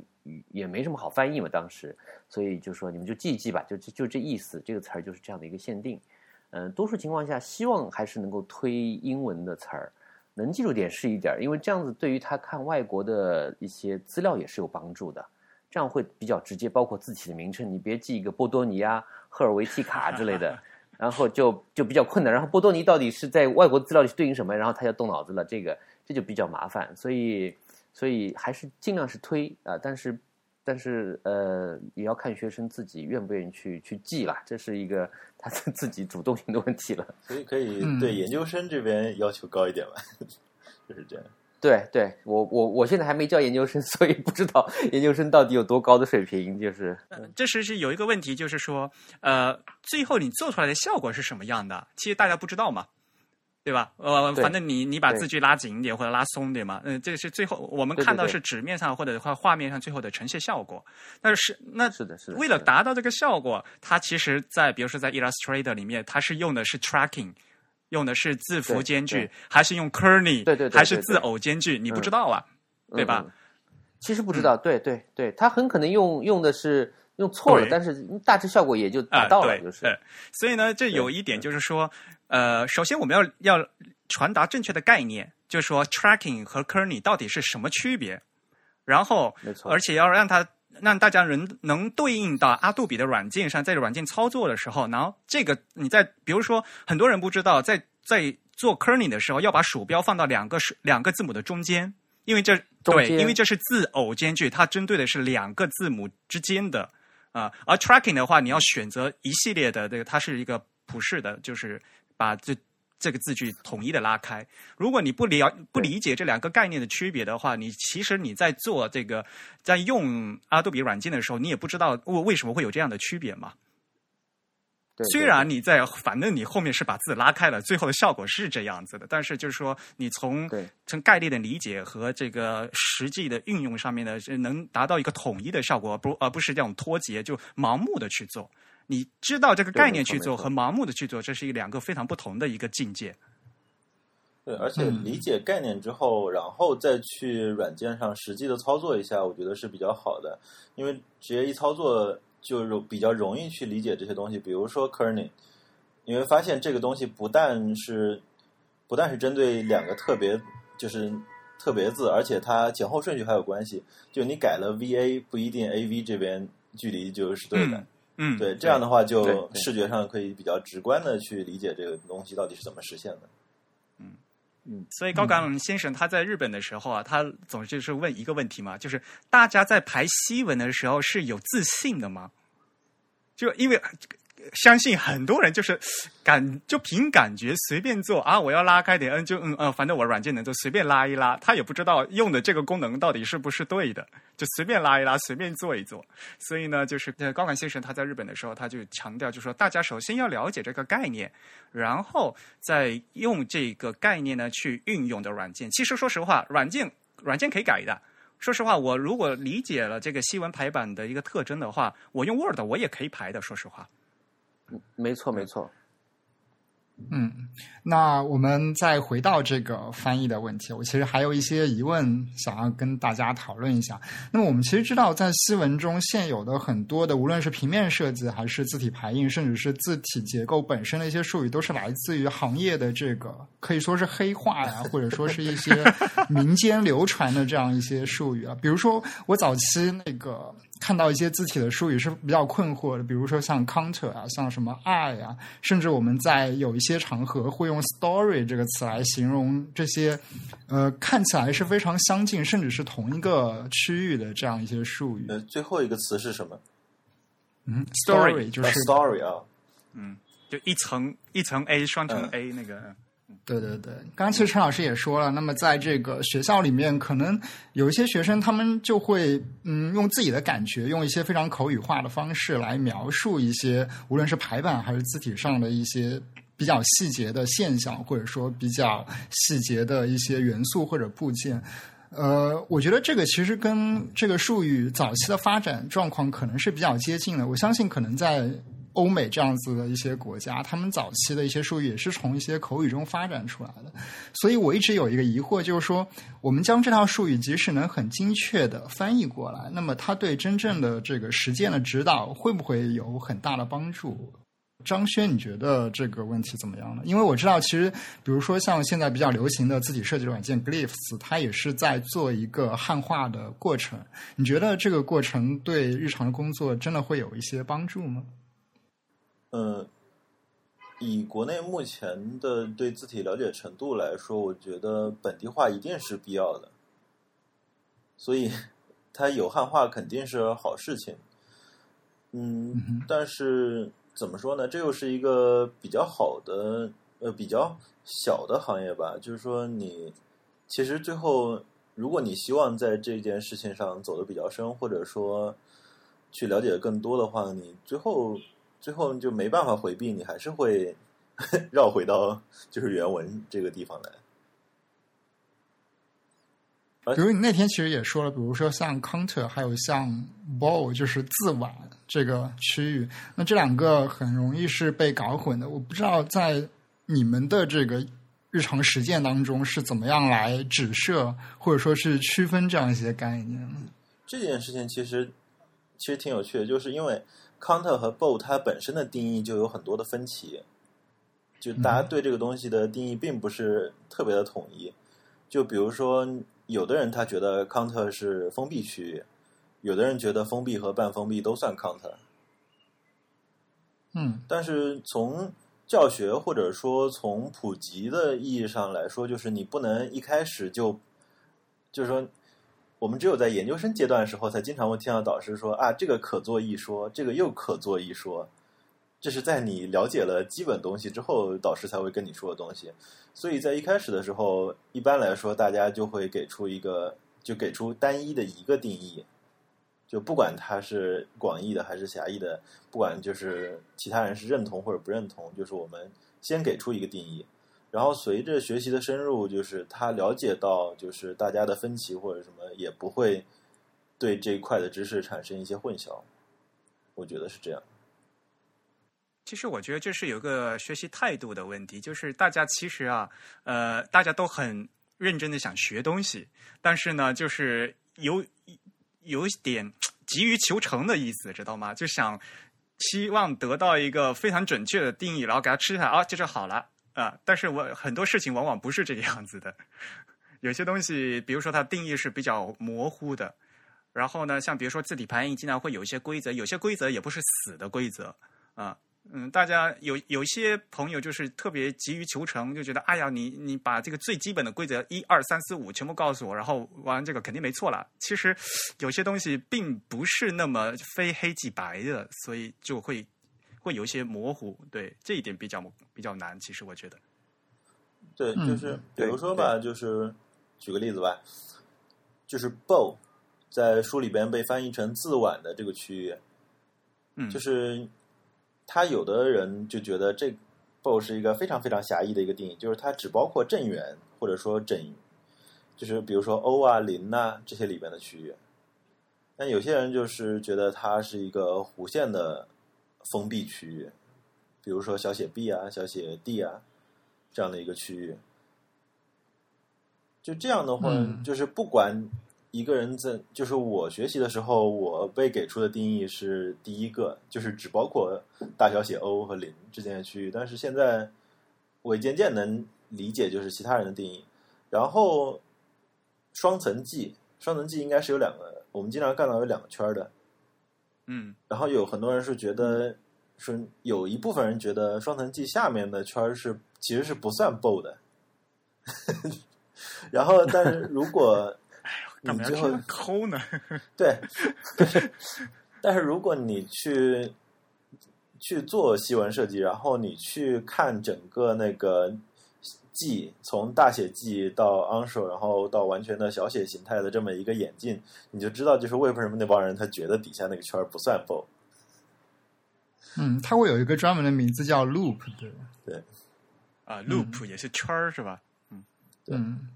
也没什么好翻译嘛，当时，所以就说你们就记一记吧，就就这意思，这个词儿就是这样的一个限定。嗯，多数情况下，希望还是能够推英文的词儿，能记住点是一点，因为这样子对于他看外国的一些资料也是有帮助的，这样会比较直接。包括字体的名称，你别记一个波多尼啊、赫尔维蒂卡之类的，然后就就比较困难。然后波多尼到底是在外国资料里对应什么？然后他要动脑子了，这个这就比较麻烦。所以，所以还是尽量是推啊，但是。但是呃，也要看学生自己愿不愿意去去记啦，这是一个他 自己主动性的问题了。所以可以对研究生这边要求高一点吧，就是这样。对对，我我我现在还没教研究生，所以不知道研究生到底有多高的水平。就是，这是是有一个问题，就是说，呃，最后你做出来的效果是什么样的？其实大家不知道嘛。对吧？呃，反正你你把字距拉紧一点或者拉松点嘛，嗯，这是最后我们看到是纸面上或者画画面上最后的呈现效果。但是那是的，是的。为了达到这个效果，它其实，在比如说在 Illustrator 里面，它是用的是 tracking，用的是字符间距，还是用 kerning，对对，还是字偶间距，你不知道啊，对吧？其实不知道，对对对，它很可能用用的是。用错了，但是大致效果也就达到了，就是。所以呢，这有一点就是说，呃，首先我们要要传达正确的概念，就是说 tracking 和 kerning 到底是什么区别，然后，而且要让它让大家能能对应到阿杜比的软件上，在软件操作的时候，然后这个你在比如说很多人不知道，在在做 kerning 的时候，要把鼠标放到两个是两个字母的中间，因为这对，因为这是字偶间距，它针对的是两个字母之间的。啊，而 tracking 的话，你要选择一系列的这个，它是一个普世的，就是把这这个字句统一的拉开。如果你不了不理解这两个概念的区别的话，你其实你在做这个在用阿杜比软件的时候，你也不知道为为什么会有这样的区别嘛。虽然你在，反正你后面是把字拉开了，最后的效果是这样子的。但是就是说，你从从概念的理解和这个实际的运用上面呢，是能达到一个统一的效果，不而不是这种脱节，就盲目的去做。你知道这个概念去做和盲目的去做，这是一两个非常不同的一个境界。对，而且理解概念之后，然后再去软件上实际的操作一下，我觉得是比较好的，因为直接一操作。就比较容易去理解这些东西，比如说 kerning，你会发现这个东西不但是不但是针对两个特别就是特别字，而且它前后顺序还有关系。就你改了 va 不一定 av 这边距离就是对的，嗯，对，这样的话就视觉上可以比较直观的去理解这个东西到底是怎么实现的。嗯嗯，所以高岗先生他在日本的时候啊，他总是是问一个问题嘛，就是大家在排西文的时候是有自信的吗？就因为相信很多人就是感就凭感觉随便做啊，我要拉开点，嗯，就嗯嗯，反正我软件能做，随便拉一拉，他也不知道用的这个功能到底是不是对的，就随便拉一拉，随便做一做。所以呢，就是高感先生他在日本的时候，他就强调，就说大家首先要了解这个概念，然后再用这个概念呢去运用的软件。其实说实话，软件软件可以改的。说实话，我如果理解了这个西文排版的一个特征的话，我用 Word 我也可以排的。说实话，没错，没错。嗯，那我们再回到这个翻译的问题，我其实还有一些疑问想要跟大家讨论一下。那么我们其实知道，在西文中现有的很多的，无论是平面设计，还是字体排印，甚至是字体结构本身的一些术语，都是来自于行业的这个可以说是黑话呀，或者说是一些民间流传的这样一些术语啊。比如说，我早期那个。看到一些字体的术语是比较困惑的，比如说像 counter 啊，像什么 i 啊，甚至我们在有一些场合会用 story 这个词来形容这些，呃，看起来是非常相近，甚至是同一个区域的这样一些术语。呃，最后一个词是什么？嗯 Story，story 就是 story 啊，嗯，就一层一层 A 双层嗯 A 那个，对对对，刚刚其实陈老师也说了，那么在这个学校里面，可能有一些学生他们就会嗯用自己的感觉，用一些非常口语化的方式来描述一些无论是排版还是字体上的一些比较细节的现象，或者说比较细节的一些元素或者部件。呃，我觉得这个其实跟这个术语早期的发展状况可能是比较接近的。我相信可能在欧美这样子的一些国家，他们早期的一些术语也是从一些口语中发展出来的。所以我一直有一个疑惑，就是说，我们将这套术语即使能很精确的翻译过来，那么它对真正的这个实践的指导会不会有很大的帮助？张轩，你觉得这个问题怎么样呢？因为我知道，其实比如说像现在比较流行的字体设计软件 Glyphs，它也是在做一个汉化的过程。你觉得这个过程对日常的工作真的会有一些帮助吗？嗯，以国内目前的对字体了解程度来说，我觉得本地化一定是必要的，所以它有汉化肯定是好事情。嗯，但是怎么说呢？这又是一个比较好的呃比较小的行业吧。就是说，你其实最后，如果你希望在这件事情上走得比较深，或者说去了解更多的话，你最后最后就没办法回避，你还是会 绕回到就是原文这个地方来。比如你那天其实也说了，比如说像 counter，还有像 ball 就是字碗这个区域，那这两个很容易是被搞混的。我不知道在你们的这个日常实践当中是怎么样来指涉或者说是区分这样一些概念？这件事情其实其实挺有趣的，就是因为 counter 和 bow 它本身的定义就有很多的分歧，就大家对这个东西的定义并不是特别的统一。就比如说，有的人他觉得 counter 是封闭区域，有的人觉得封闭和半封闭都算 counter。嗯但是从教学或者说从普及的意义上来说，就是你不能一开始就，就是说，我们只有在研究生阶段的时候，才经常会听到导师说啊，这个可做一说，这个又可做一说。这是在你了解了基本东西之后，导师才会跟你说的东西。所以在一开始的时候，一般来说，大家就会给出一个，就给出单一的一个定义，就不管它是广义的还是狭义的，不管就是其他人是认同或者不认同，就是我们先给出一个定义，然后随着学习的深入，就是他了解到就是大家的分歧或者什么，也不会对这一块的知识产生一些混淆。我觉得是这样。其实我觉得这是有个学习态度的问题，就是大家其实啊，呃，大家都很认真的想学东西，但是呢，就是有有一点急于求成的意思，知道吗？就想希望得到一个非常准确的定义，然后给它吃下来啊，这就好了啊。但是我很多事情往往不是这个样子的，有些东西，比如说它定义是比较模糊的。然后呢，像比如说字体排印，经常会有一些规则，有些规则也不是死的规则啊。嗯，大家有有一些朋友就是特别急于求成，就觉得哎呀，你你把这个最基本的规则一二三四五全部告诉我，然后完这个肯定没错了。其实有些东西并不是那么非黑即白的，所以就会会有一些模糊。对这一点比较比较难，其实我觉得。对，嗯就是比如说吧，就是举个例子吧，就是 bow 在书里边被翻译成字碗的这个区域，嗯，就是他有的人就觉得这 bow 是一个非常非常狭义的一个定义，就是它只包括正圆或者说整，就是比如说 O 啊、零呐、这些里边的区域。但有些人就是觉得它是一个弧线的封闭区域，比如说小写 b 啊、小写 d 啊这样的一个区域。就这样的话，嗯就是不管一个人在，就是我学习的时候，我被给出的定义是第一个，就是只包括大小写 O 和零之间的区域。但是现在我渐渐能理解，就是其他人的定义。然后双层记，双层记应该是有两个，我们经常看到有两个圈的，嗯然后有很多人是觉得，说有一部分人觉得双层记下面的圈是其实是不算 bold 的。然后，但是如果 你最后抠呢？对，但是如果你去去做西文设计，然后你去看整个那个 G 从大写 G 到 Anshel，然后到完全的小写形态的这么一个演进，你就知道就是为什么那帮人他觉得底下那个圈不算 bold。嗯，它会有一个专门的名字叫 loop，对吧？啊，loop 也是圈儿是吧？对嗯，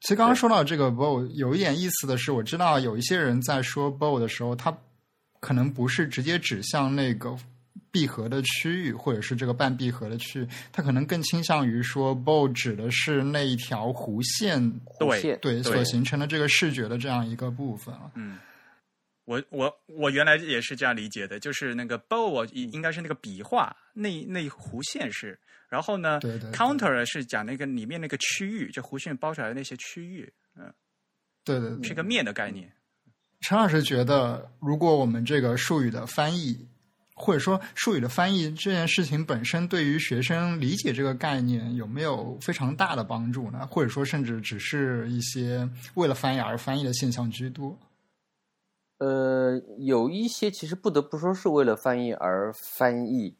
其实刚刚说到这个 bow，有一点意思的是，我知道有一些人在说 bow 的时候，他可能不是直接指向那个闭合的区域，或者是这个半闭合的区域，它可能更倾向于说 bow 指的是那一条弧线对对所形成的这个视觉的这样一个部分了。嗯，我我我原来也是这样理解的，就是那个 bow 应应该是那个笔画那那弧线是，然后呢对对对，counter 是讲那个里面那个区域，就弧线包出来的那些区域，嗯，对对对，是个面的概念。陈老师觉得，如果我们这个术语的翻译，或者说术语的翻译这件事情本身，对于学生理解这个概念有没有非常大的帮助呢？或者说，甚至只是一些为了翻译而翻译的现象居多？呃，有一些其实不得不说是为了翻译而翻译，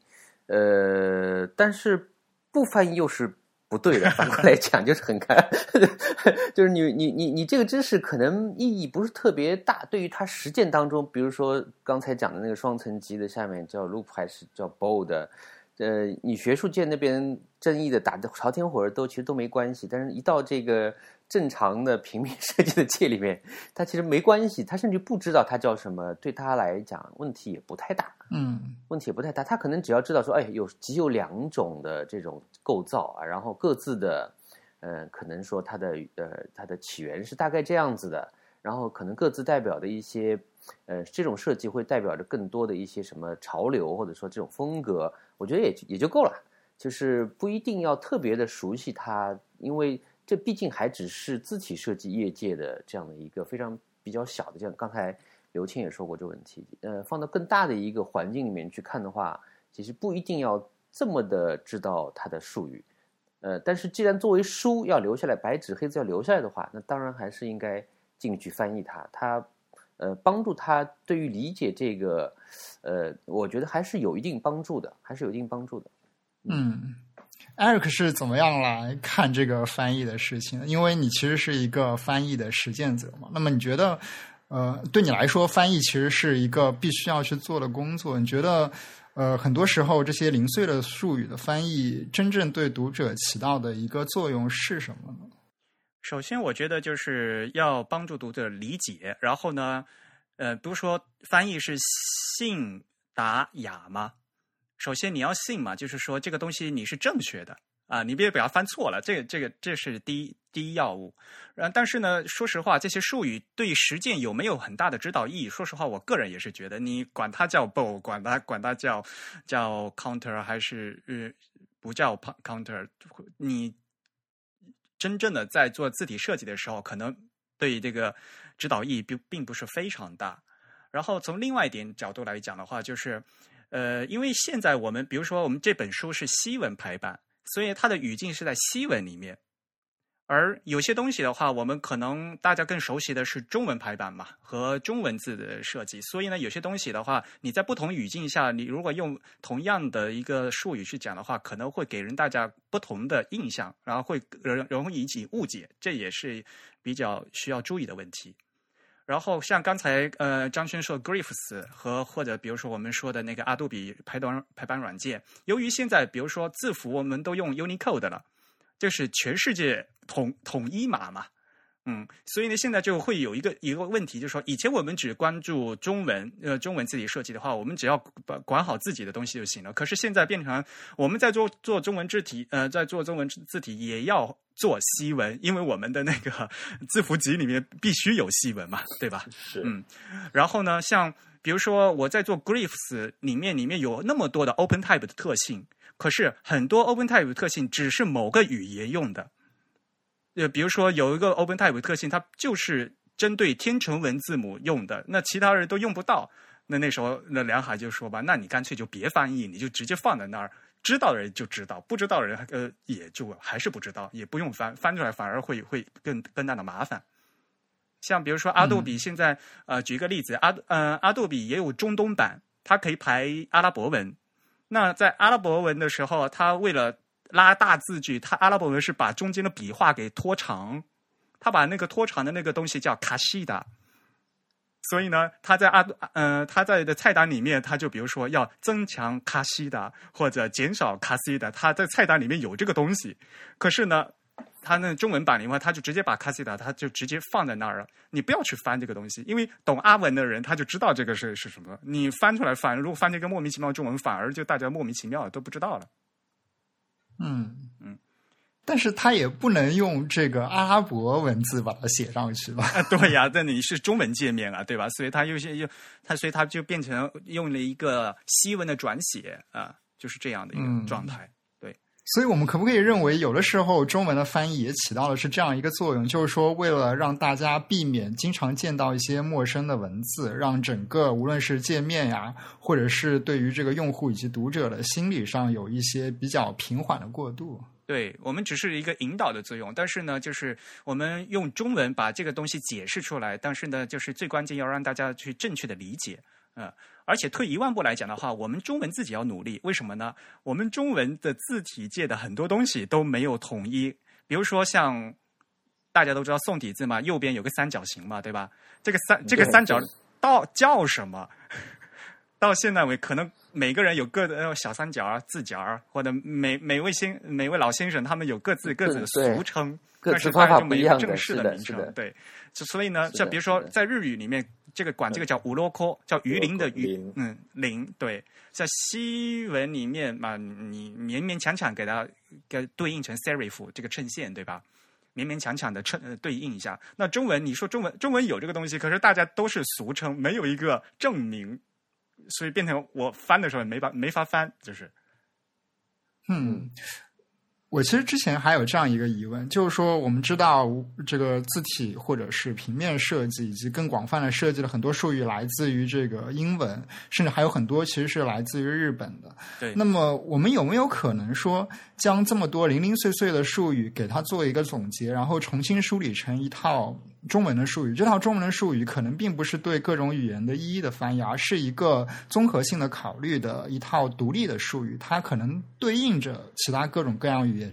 呃，但是不翻译又是不对的。反过来讲，就是很看，就是你你你你这个知识可能意义不是特别大，对于他实践当中，比如说刚才讲的那个双层级的下面叫 loop 还是叫 bold，呃，你学术界那边争议的打的朝天火热都其实都没关系，但是一到这个正常的平面设计的界里面，它其实没关系，他甚至不知道它叫什么，对他来讲问题也不太大，嗯问题也不太大。他可能只要知道说，哎，有只有两种的这种构造啊，然后各自的，呃，可能说它的呃它的起源是大概这样子的，然后可能各自代表的一些，呃，这种设计会代表着更多的一些什么潮流或者说这种风格，我觉得也也就够了，就是不一定要特别的熟悉它，因为这毕竟还只是字体设计业界的这样的一个非常比较小的，像刚才刘青也说过这个问题，呃，放到更大的一个环境里面去看的话，其实不一定要这么的知道它的术语，呃，但是既然作为书要留下来，白纸黑字要留下来的话，那当然还是应该尽力去翻译它，它呃帮助他对于理解这个，呃，我觉得还是有一定帮助的，还是有一定帮助的。嗯。，Eric 是怎么样来看这个翻译的事情？因为你其实是一个翻译的实践者嘛。那么你觉得，呃，对你来说，翻译其实是一个必须要去做的工作。你觉得，呃，很多时候这些零碎的术语的翻译，真正对读者起到的一个作用是什么呢？首先，我觉得就是要帮助读者理解，然后呢，呃，都说翻译是信达雅吗？首先你要信嘛，就是说这个东西你是正确的啊，你别把它翻错了，这个这个这是第一第一要务。然但是呢，说实话，这些术语对实践有没有很大的指导意义？说实话，我个人也是觉得，你管它叫 bow，管它管它叫叫 counter，还是呃不叫 counter，你真正的在做字体设计的时候，可能对这个指导意义并并不是非常大。然后从另外一点角度来讲的话，就是呃，因为现在我们比如说我们这本书是西文排版，所以它的语境是在西文里面。而有些东西的话，我们可能大家更熟悉的是中文排版嘛，和中文字的设计。所以呢，有些东西的话，你在不同语境下，你如果用同样的一个术语去讲的话，可能会给人大家不同的印象，然后会容容易引起误解，这也是比较需要注意的问题。然后像刚才呃张轩说 Glyphs 和或者比如说我们说的那个阿杜比排版排版软件，由于现在比如说字符我们都用 Unicode 了，就是全世界统统一码嘛，嗯，所以呢现在就会有一个一个问题，就是说以前我们只关注中文呃中文字体设计的话，我们只要管管好自己的东西就行了。可是现在变成我们在做做中文字体呃在做中文字体也要。做西文，因为我们的那个 字符集里面必须有西文嘛，对吧？是，嗯。然后呢，像比如说我在做 Glyphs 里面，里面有那么多的 OpenType 的特性，可是很多 OpenType 的特性只是某个语言用的。呃，比如说有一个 OpenType 特性，它就是针对天成文字母用的，那其他人都用不到。那那时候那梁海就说吧，那你干脆就别翻译，你就直接放在那儿，知道的人就知道，不知道的人呃也就还是不知道，也不用翻，翻出来反而会会更更大的麻烦。像比如说阿杜比现在，呃，举一个例子，阿呃阿杜比也有中东版，它可以排阿拉伯文。那在阿拉伯文的时候，它为了拉大字距，它阿拉伯文是把中间的笔画给拖长，它把那个拖长的那个东西叫卡西达。所以呢，他在阿呃他在的菜单里面，他就比如说要增强卡西达或者减少卡西达，他在菜单里面有这个东西。可是呢。他那中文版的话，他就直接把卡西达，他就直接放在那儿了。你不要去翻这个东西，因为懂阿文的人他就知道这个是是什么。你翻出来翻，如果翻这个莫名其妙的中文，反而就大家莫名其妙都不知道了。嗯嗯，但是他也不能用这个阿拉伯文字把它写上去吧？对呀，但你是中文界面啊，对吧？所以他又些又他，所以他就变成用了一个西文的转写啊，就是这样的一个状态。所以，我们可不可以认为，有的时候中文的翻译也起到了是这样一个作用，就是说，为了让大家避免经常见到一些陌生的文字，让整个无论是界面呀，或者是对于这个用户以及读者的心理上有一些比较平缓的过渡。对我们只是一个引导的作用，但是呢，就是我们用中文把这个东西解释出来，但是呢，就是最关键要让大家去正确的理解，嗯。而且退一万步来讲的话，我们中文自己要努力。为什么呢？我们中文的字体界的很多东西都没有统一。比如说，像大家都知道宋体字嘛，右边有个三角形嘛，对吧？这个三这个三角到叫什么？到现在为可能每个人有各的小三角啊、字角啊，或者每每位先每位老先生他们有各自各自的俗称，但是他就没有正式的名称。对，所以呢，像比如说在日语里面。这个管这个叫五罗科，叫鱼鳞的鱼，嗯，鳞对，在西文里面嘛，你勉勉强强给它给对应成 serif 这个衬线，对吧？勉勉强强的衬对应一下。那中文你说中文中文有这个东西，可是大家都是俗称，没有一个证明，所以变成我翻的时候也没法没法翻，就是，嗯。我其实之前还有这样一个疑问，就是说，我们知道这个字体或者是平面设计以及更广泛的设计的很多术语来自于这个英文，甚至还有很多其实是来自于日本的。对。那么，我们有没有可能说，将这么多零零碎碎的术语给它做一个总结，然后重新梳理成一套？中文的术语，这套中文的术语可能并不是对各种语言的一一的翻译，而是一个综合性的考虑的一套独立的术语，它可能对应着其他各种各样语言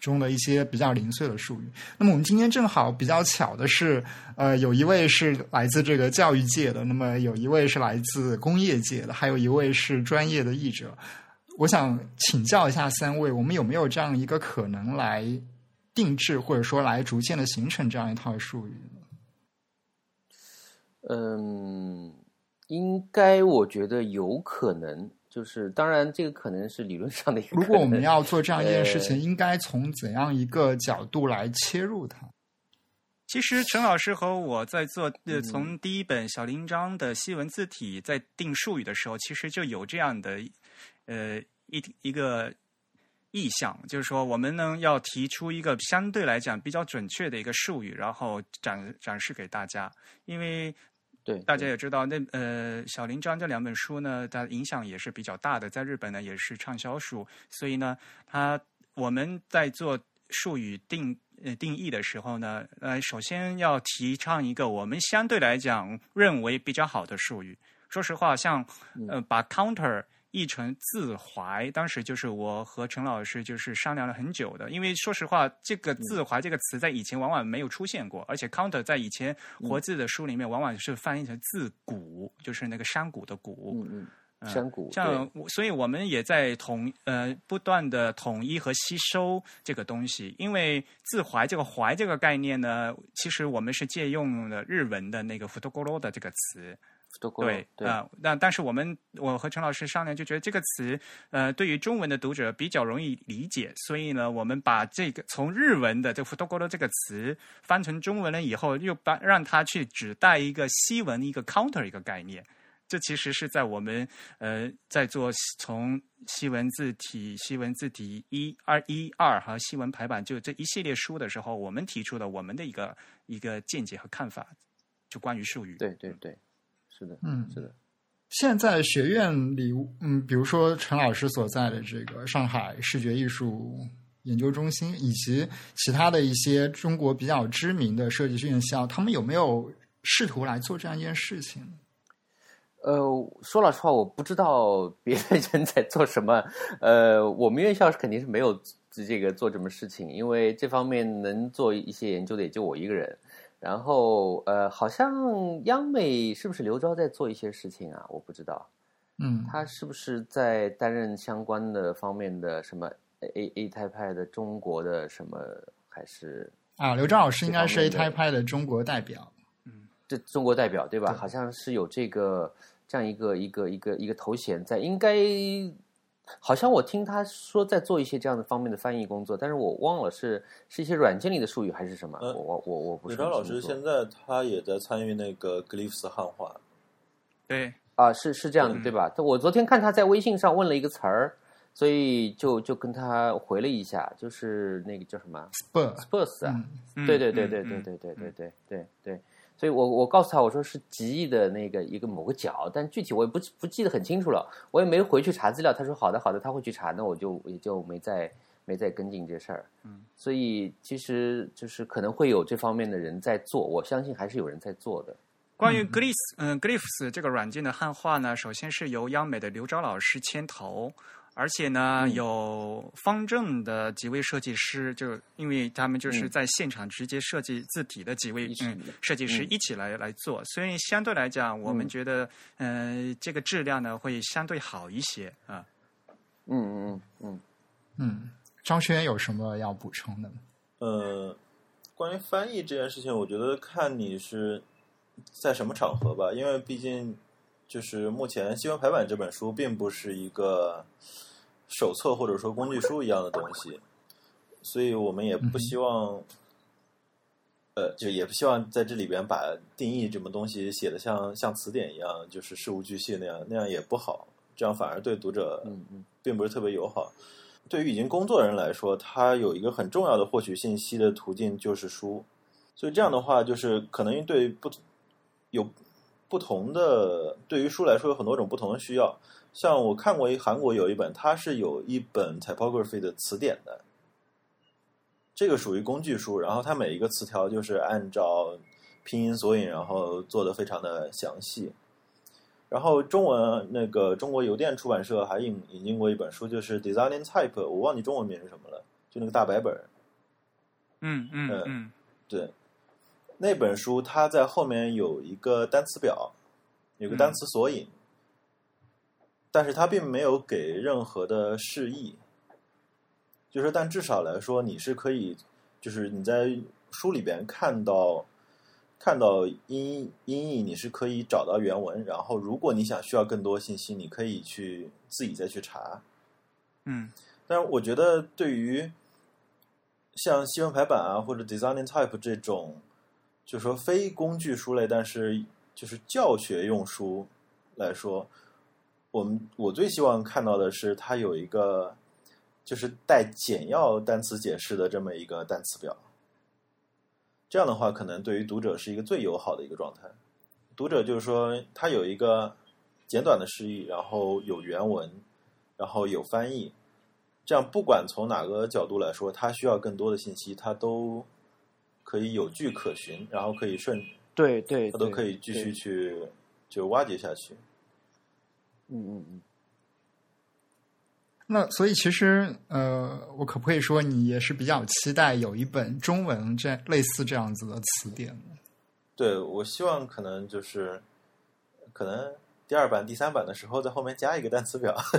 中的一些比较零碎的术语。那么我们今天正好比较巧的是，呃，有一位是来自这个教育界的，那么有一位是来自工业界的，还有一位是专业的译者。我想请教一下三位，我们有没有这样一个可能来？定制或者说来逐渐的形成这样一套术语嗯，应该我觉得有可能，就是当然这个可能是理论上的。如果我们要做这样一件事情，应该从怎样一个角度来切入它？其实陈老师和我在做呃，从第一本小林章的西文字体在定术语的时候，其实就有这样的呃一一个。意向就是说，我们呢要提出一个相对来讲比较准确的一个术语，然后展展示给大家。因为对大家也知道，那呃《小林章》这两本书呢，它影响也是比较大的，在日本呢也是畅销书。所以呢，它我们在做术语定呃定义的时候呢，呃，首先要提倡一个我们相对来讲认为比较好的术语。说实话，像呃把 counter。译成自怀，当时就是我和陈老师就是商量了很久的，因为说实话，这个自怀这个词在以前往往没有出现过，而且 counter 在以前活字的书里面往往是翻译成自古，就是那个山谷的谷，嗯嗯，山谷。像，所以我们也在统呃不断的统一和吸收这个东西，因为自怀这个怀这个概念呢，其实我们是借用了日文的那个 futogoro 的这个词。对啊，那但是我们我和陈老师商量，就觉得这个词呃，对于中文的读者比较容易理解，所以呢，我们把这个从日文的这个 “futogoro” 这个词翻成中文了以后，又把让它去指代一个西文一个 “counter” 一个概念。这其实是在我们呃在做从西文字体、西文字体一二一二和西文排版就这一系列书的时候，我们提出的我们的一个一个见解和看法，就关于术语。对对对。是的，嗯，是的，现在学院里，嗯，比如说陈老师所在的这个上海视觉艺术研究中心，以及其他的一些中国比较知名的设计院校，他们有没有试图来做这样一件事情？呃，说老实话，我不知道别的人在做什么。呃，我们院校是肯定是没有这个做什么事情，因为这方面能做一些研究的也就我一个人。然后，呃，好像央美是不是刘钊在做一些事情啊？我不知道。嗯，他是不是在担任相关的方面的什么 A A 泰派的中国的什么？还是啊，刘钊老师应该是 A 这方面的泰派的中国代表。嗯这中国代表对吧？对好像是有这个这样一个一个一个一个头衔在，应该好像我听他说在做一些这样的方面的翻译工作，但是我忘了是是一些软件里的术语还是什么，呃我我我我不是李超老师现在他也在参与那个 Glyphs 汉化，对，啊，是是这样的嗯。对吧？我昨天看他在微信上问了一个词儿，所以就就跟他回了一下，就是那个叫什么 Spur，Spurs 啊，对对对对对对对对对对对，所以我我告诉他我说是极易的那个一个某个角，但具体我也不不记得很清楚了，我也没回去查资料。他说好的好的，他会去查，那我就也就没再没再跟进这事儿。嗯，所以其实就是可能会有这方面的人在做，我相信还是有人在做的。关于 Glyphs，嗯，Glyphs 这个软件的汉化呢，首先是由央美的刘钊老师牵头，而且呢，嗯。有方正的几位设计师，就因为他们就是嗯。在现场直接设计字体的几位嗯设计师嗯。一起来、来做，所以相对来讲，我们嗯。觉得，呃，这个质量呢会相对好一些啊。嗯嗯嗯嗯，嗯，张轩有什么要补充的吗？呃，关于翻译这件事情，我觉得看你是在什么场合吧，因为毕竟就是目前新闻排版这本书并不是一个手册或者说工具书一样的东西，所以我们也不希望，呃，就也不希望在这里边把定义这么东西写的像像词典一样，就是事无巨细那样，那样也不好，这样反而对读者嗯嗯。并不是特别友好。对于已经工作的人来说，他有一个很重要的获取信息的途径就是书，所以这样的话，就是可能对不有不同的对于书来说有很多种不同的需要。像我看过一韩国有一本，它是有一本 typography 的词典的，这个属于工具书，然后它每一个词条就是按照拼音索引，然后做的非常的详细。然后中文那个中国邮电出版社还引引进过一本书，就是 Designing Type，我忘记中文名是什么了，就那个大白本嗯嗯嗯对，那本书它在后面有一个单词表，有个单词索引，但是它并没有给任何的释义。就是，但至少来说，你是可以，就是你在书里边看到看到音音译，你是可以找到原文。然后，如果你想需要更多信息，你可以去自己再去查。嗯但是我觉得对于像新闻排版啊或者 Designing Type 这种，就说非工具书类，但是就是教学用书来说，我们我最希望看到的是它有一个就是带简要单词解释的这么一个单词表。这样的话，可能对于读者是一个最友好的一个状态。读者就是说，他有一个简短的释义，然后有原文，然后有翻译，这样不管从哪个角度来说，他需要更多的信息，他都可以有据可循，然后可以顺，对对，他都可以继续去就挖掘下去。嗯嗯嗯。那所以其实呃，我可不可以说你也是比较期待有一本中文这类似这样子的词典？对我希望可能就是可能第二版、第三版的时候，在后面加一个单词表。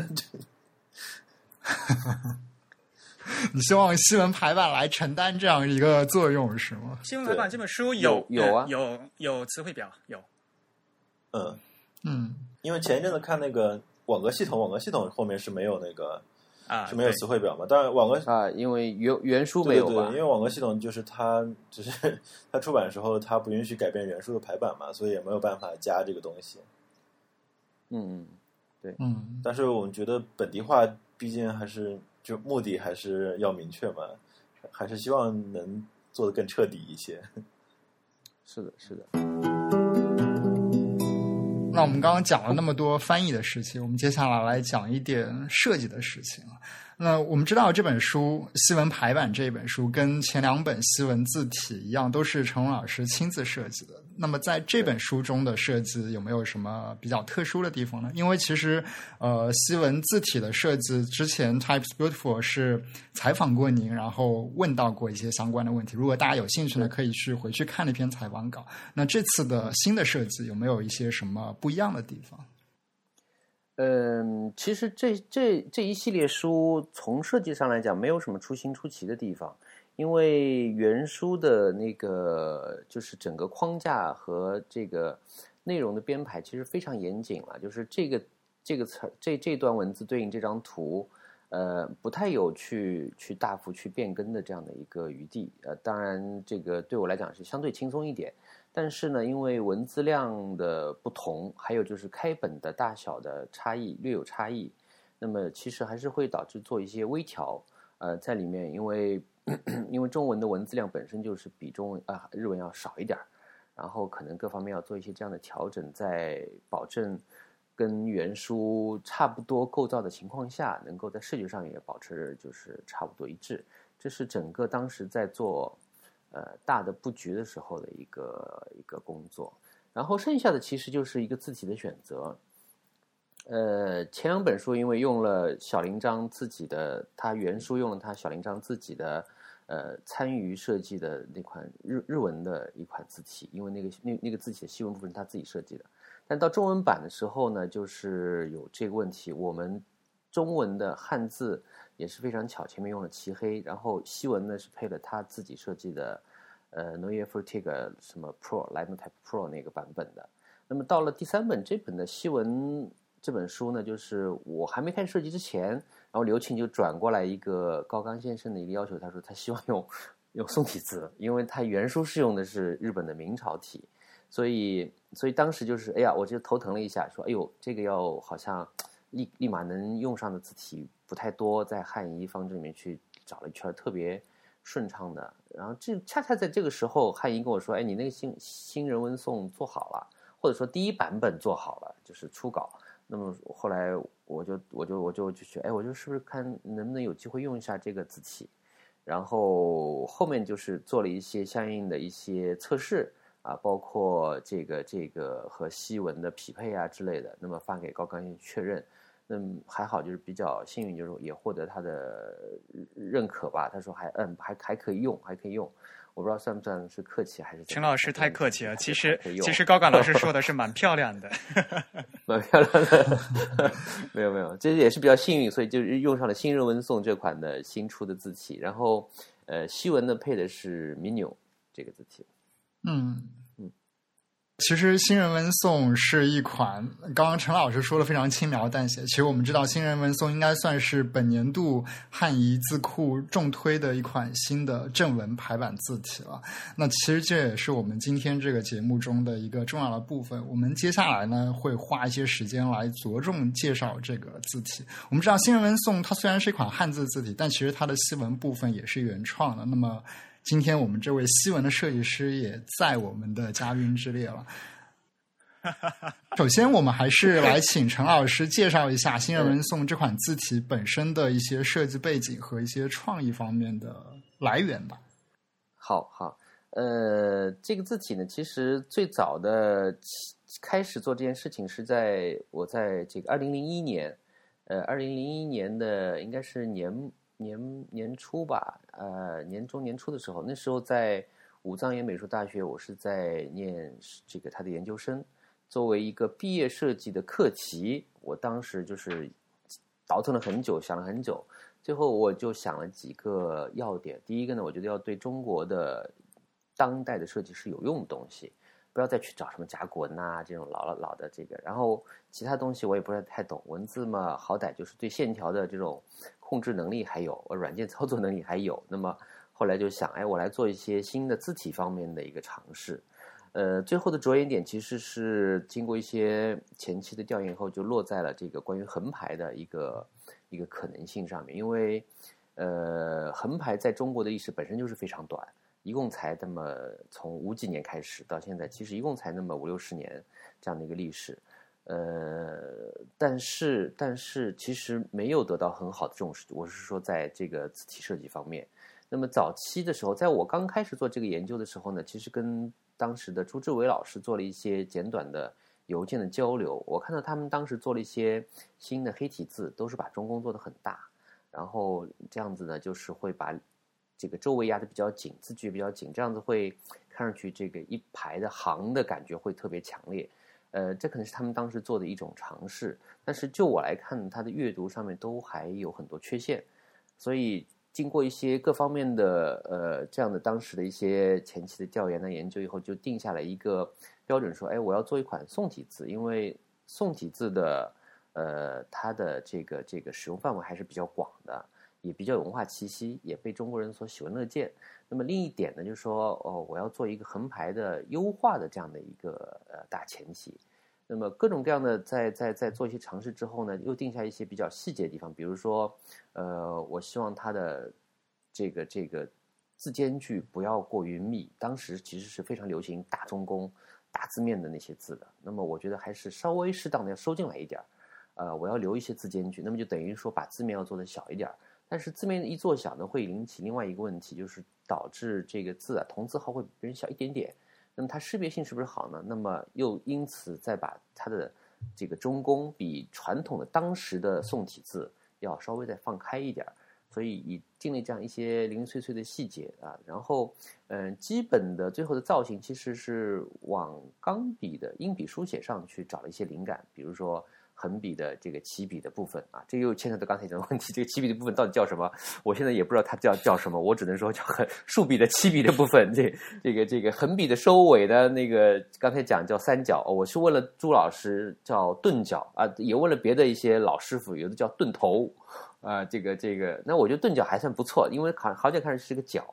你希望新闻排版来承担这样一个作用是吗？新闻排版这本书有有啊呃有有词汇表有。嗯，嗯，因为前一阵子看那个网格系统，网格系统后面是没有那个啊，是没有词汇表嘛？当然，网格啊，因为原原书没对对对，有吧因？为网格系统就是它，就是 它出版的时候，它不允许改变原书的排版嘛，所以也没有办法加这个东西。嗯嗯，对嗯，但是我们觉得本地化毕竟还是就目的还是要明确嘛，还是希望能做的更彻底一些。是的，是的。那我们刚刚讲了那么多翻译的事情，我们接下来来讲一点设计的事情啊。那我们知道这本书《西文排版》这一本书跟前两本西文字体一样，都是陈龙老师亲自设计的。那么在这本书中的设计有没有什么比较特殊的地方呢？因为其实呃，西文字体的设计之前 Types Beautiful 是采访过您，然后问到过一些相关的问题。如果大家有兴趣呢，可以去回去看那篇采访稿。那这次的新的设计有没有一些什么不一样的地方？嗯，其实这这这一系列书从设计上来讲，没有什么出新出奇的地方，因为原书的那个就是整个框架和这个内容的编排其实非常严谨了，就是这个这个词儿这这段文字对应这张图，呃，不太有去去大幅去变更的这样的一个余地。呃，当然这个对我来讲是相对轻松一点。但是呢，因为文字量的不同，还有就是开本的大小的差异略有差异，那么其实还是会导致做一些微调。呃，在里面，因为 因为中文的文字量本身就是比中文啊日文要少一点儿，然后可能各方面要做一些这样的调整，在保证跟原书差不多构造的情况下，能够在视觉上也保持就是差不多一致。这是整个当时在做。呃，大的布局的时候的一个一个工作，然后剩下的其实就是一个字体的选择。呃，前两本书因为用了小林章自己的，他原书用了他小林章自己的呃参与设计的那款日日文的一款字体，因为那个那那个字体的西文部分他自己设计的。但到中文版的时候呢，就是有这个问题，我们中文的汉字。也是非常巧，前面用了漆黑，然后西文呢是配了他自己设计的，呃 n o y e f o r t i g 什么 Pro Linotype Pro 那个版本的。那么到了第三本这本的西文这本书呢，就是我还没开始设计之前，然后刘庆就转过来一个高冈先生的一个要求，他说他希望用用宋体字，因为他原书是用的是日本的明朝体，所以所以当时就是哎呀，我就头疼了一下，说哎呦这个要好像立立马能用上的字体。不太多，在汉仪方志里面去找了一圈特别顺畅的，然后这恰恰在这个时候，汉仪跟我说：“哎，你那个新新人文颂做好了，或者说第一版本做好了，就是初稿。”那么后来我就我就我就就去，哎，我就是不是看能不能有机会用一下这个字体？然后后面就是做了一些相应的一些测试啊，包括这个这个和西文的匹配啊之类的，那么发给高刚先确认。嗯，还好，就是比较幸运，就是也获得他的认可吧。他说还嗯还还可以用，还可以用。我不知道算不算是客气还是？陈老师太客气了。其实其实高岗老师说的是 蛮漂亮的，蛮漂亮的。没有没有，这也是比较幸运，所以就是用上了新人文颂这款的新出的字体。然后呃，西文呢配的是 Minu 这个字体。嗯。其实新人文颂是一款，刚刚陈老师说的非常轻描淡写。其实我们知道，新人文颂应该算是本年度汉仪字库重推的一款新的正文排版字体了。那其实这也是我们今天这个节目中的一个重要的部分。我们接下来呢，会花一些时间来着重介绍这个字体。我们知道，新人文颂它虽然是一款汉字字体，但其实它的西文部分也是原创的。那么今天我们这位西文的设计师也在我们的嘉宾之列了。首先，我们还是来请陈老师介绍一下 “新人文颂”这款字体本身的一些设计背景和一些创意方面的来源吧。好好，呃，这个字体呢，其实最早的开始做这件事情是在我在这个二零零一年，呃，二零零一年的应该是年。年年初吧，呃，年终年初的时候，那时候在武藏野美术大学，我是在念这个他的研究生。作为一个毕业设计的课题，我当时就是倒腾了很久，想了很久，最后我就想了几个要点。第一个呢，我觉得要对中国的当代的设计师有用的东西，不要再去找什么甲骨文呐这种老老的这个。然后其他东西我也不是太懂，文字嘛，好歹就是对线条的这种。控制能力还有，软件操作能力还有，那么后来就想，哎，我来做一些新的字体方面的一个尝试。呃，最后的着眼点其实是经过一些前期的调研后，就落在了这个关于横排的一个一个可能性上面。因为，呃，横排在中国的历史本身就是非常短，一共才那么从五几年开始到现在，其实一共才那么五六十年这样的一个历史。呃，但是但是其实没有得到很好的重视。我是说，在这个字体设计方面，那么早期的时候，在我刚开始做这个研究的时候呢，其实跟当时的朱志伟老师做了一些简短的邮件的交流。我看到他们当时做了一些新的黑体字，都是把中宫做的很大，然后这样子呢，就是会把这个周围压的比较紧，字距比较紧，这样子会看上去这个一排的行的感觉会特别强烈。呃，这可能是他们当时做的一种尝试，但是就我来看，它的阅读上面都还有很多缺陷，所以经过一些各方面的呃这样的当时的一些前期的调研的研究以后，就定下了一个标准，说，哎，我要做一款宋体字，因为宋体字的呃它的这个这个使用范围还是比较广的。也比较有文化气息，也被中国人所喜闻乐见。那么另一点呢，就是说，哦，我要做一个横排的优化的这样的一个呃大前提。那么各种各样的在在在做一些尝试之后呢，又定下一些比较细节的地方，比如说，呃，我希望它的这个这个字间距不要过于密。当时其实是非常流行大中宫、大字面的那些字的。那么我觉得还是稍微适当的要收进来一点儿。呃，我要留一些字间距，那么就等于说把字面要做的小一点儿。但是字面一做小呢，会引起另外一个问题，就是导致这个字啊同字号会比别人小一点点。那么它识别性是不是好呢？那么又因此再把它的这个中宫比传统的当时的宋体字要稍微再放开一点儿。所以以尽力这样一些零零碎碎的细节啊，然后嗯，基本的最后的造型其实是往钢笔的硬笔书写上去找了一些灵感，比如说。横笔的这个起笔的部分啊，这又牵扯到刚才讲的问题，这个起笔的部分到底叫什么？我现在也不知道它叫叫什么，我只能说叫横竖笔的起笔的部分。这这个这个横笔的收尾的那个，刚才讲叫三角，我是问了朱老师叫钝角啊，也问了别的一些老师傅，有的叫钝头啊，这个这个，那我觉得钝角还算不错，因为好好像看上去是个角，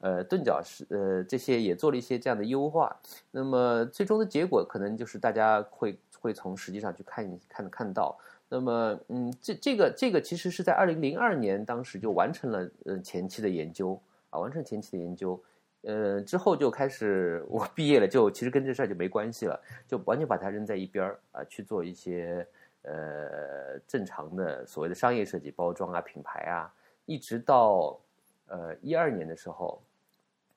呃，钝角是呃这些也做了一些这样的优化，那么最终的结果可能就是大家会。会从实际上去看看看到，那么嗯，这这个这个其实是在二零零二年当时就完成了呃前期的研究啊，完成前期的研究，呃之后就开始我毕业了，就其实跟这事儿就没关系了，就完全把它扔在一边儿啊，去做一些呃正常的所谓的商业设计、包装啊、品牌啊，一直到呃一二年的时候，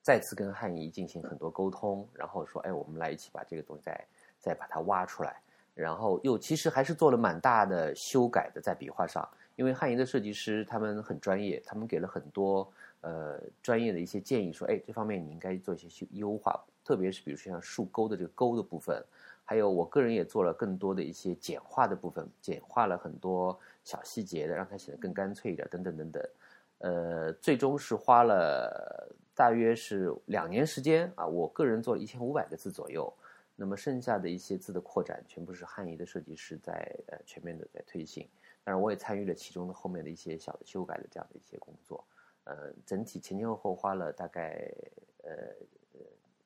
再次跟汉仪进行很多沟通，然后说，哎，我们来一起把这个东西再再把它挖出来。然后又其实还是做了蛮大的修改的，在笔画上，因为汉仪的设计师他们很专业，他们给了很多呃专业的一些建议，说哎这方面你应该做一些修优化，特别是比如说像竖钩的这个钩的部分，还有我个人也做了更多的一些简化的部分，简化了很多小细节的，让它显得更干脆一点，等等等等，呃，最终是花了大约是两年时间啊，我个人做了一千五百个字左右。那么剩下的一些字的扩展，全部是汉仪的设计师在呃全面的在推行，当然我也参与了其中的后面的一些小的修改的这样的一些工作，呃，整体前前后后花了大概呃呃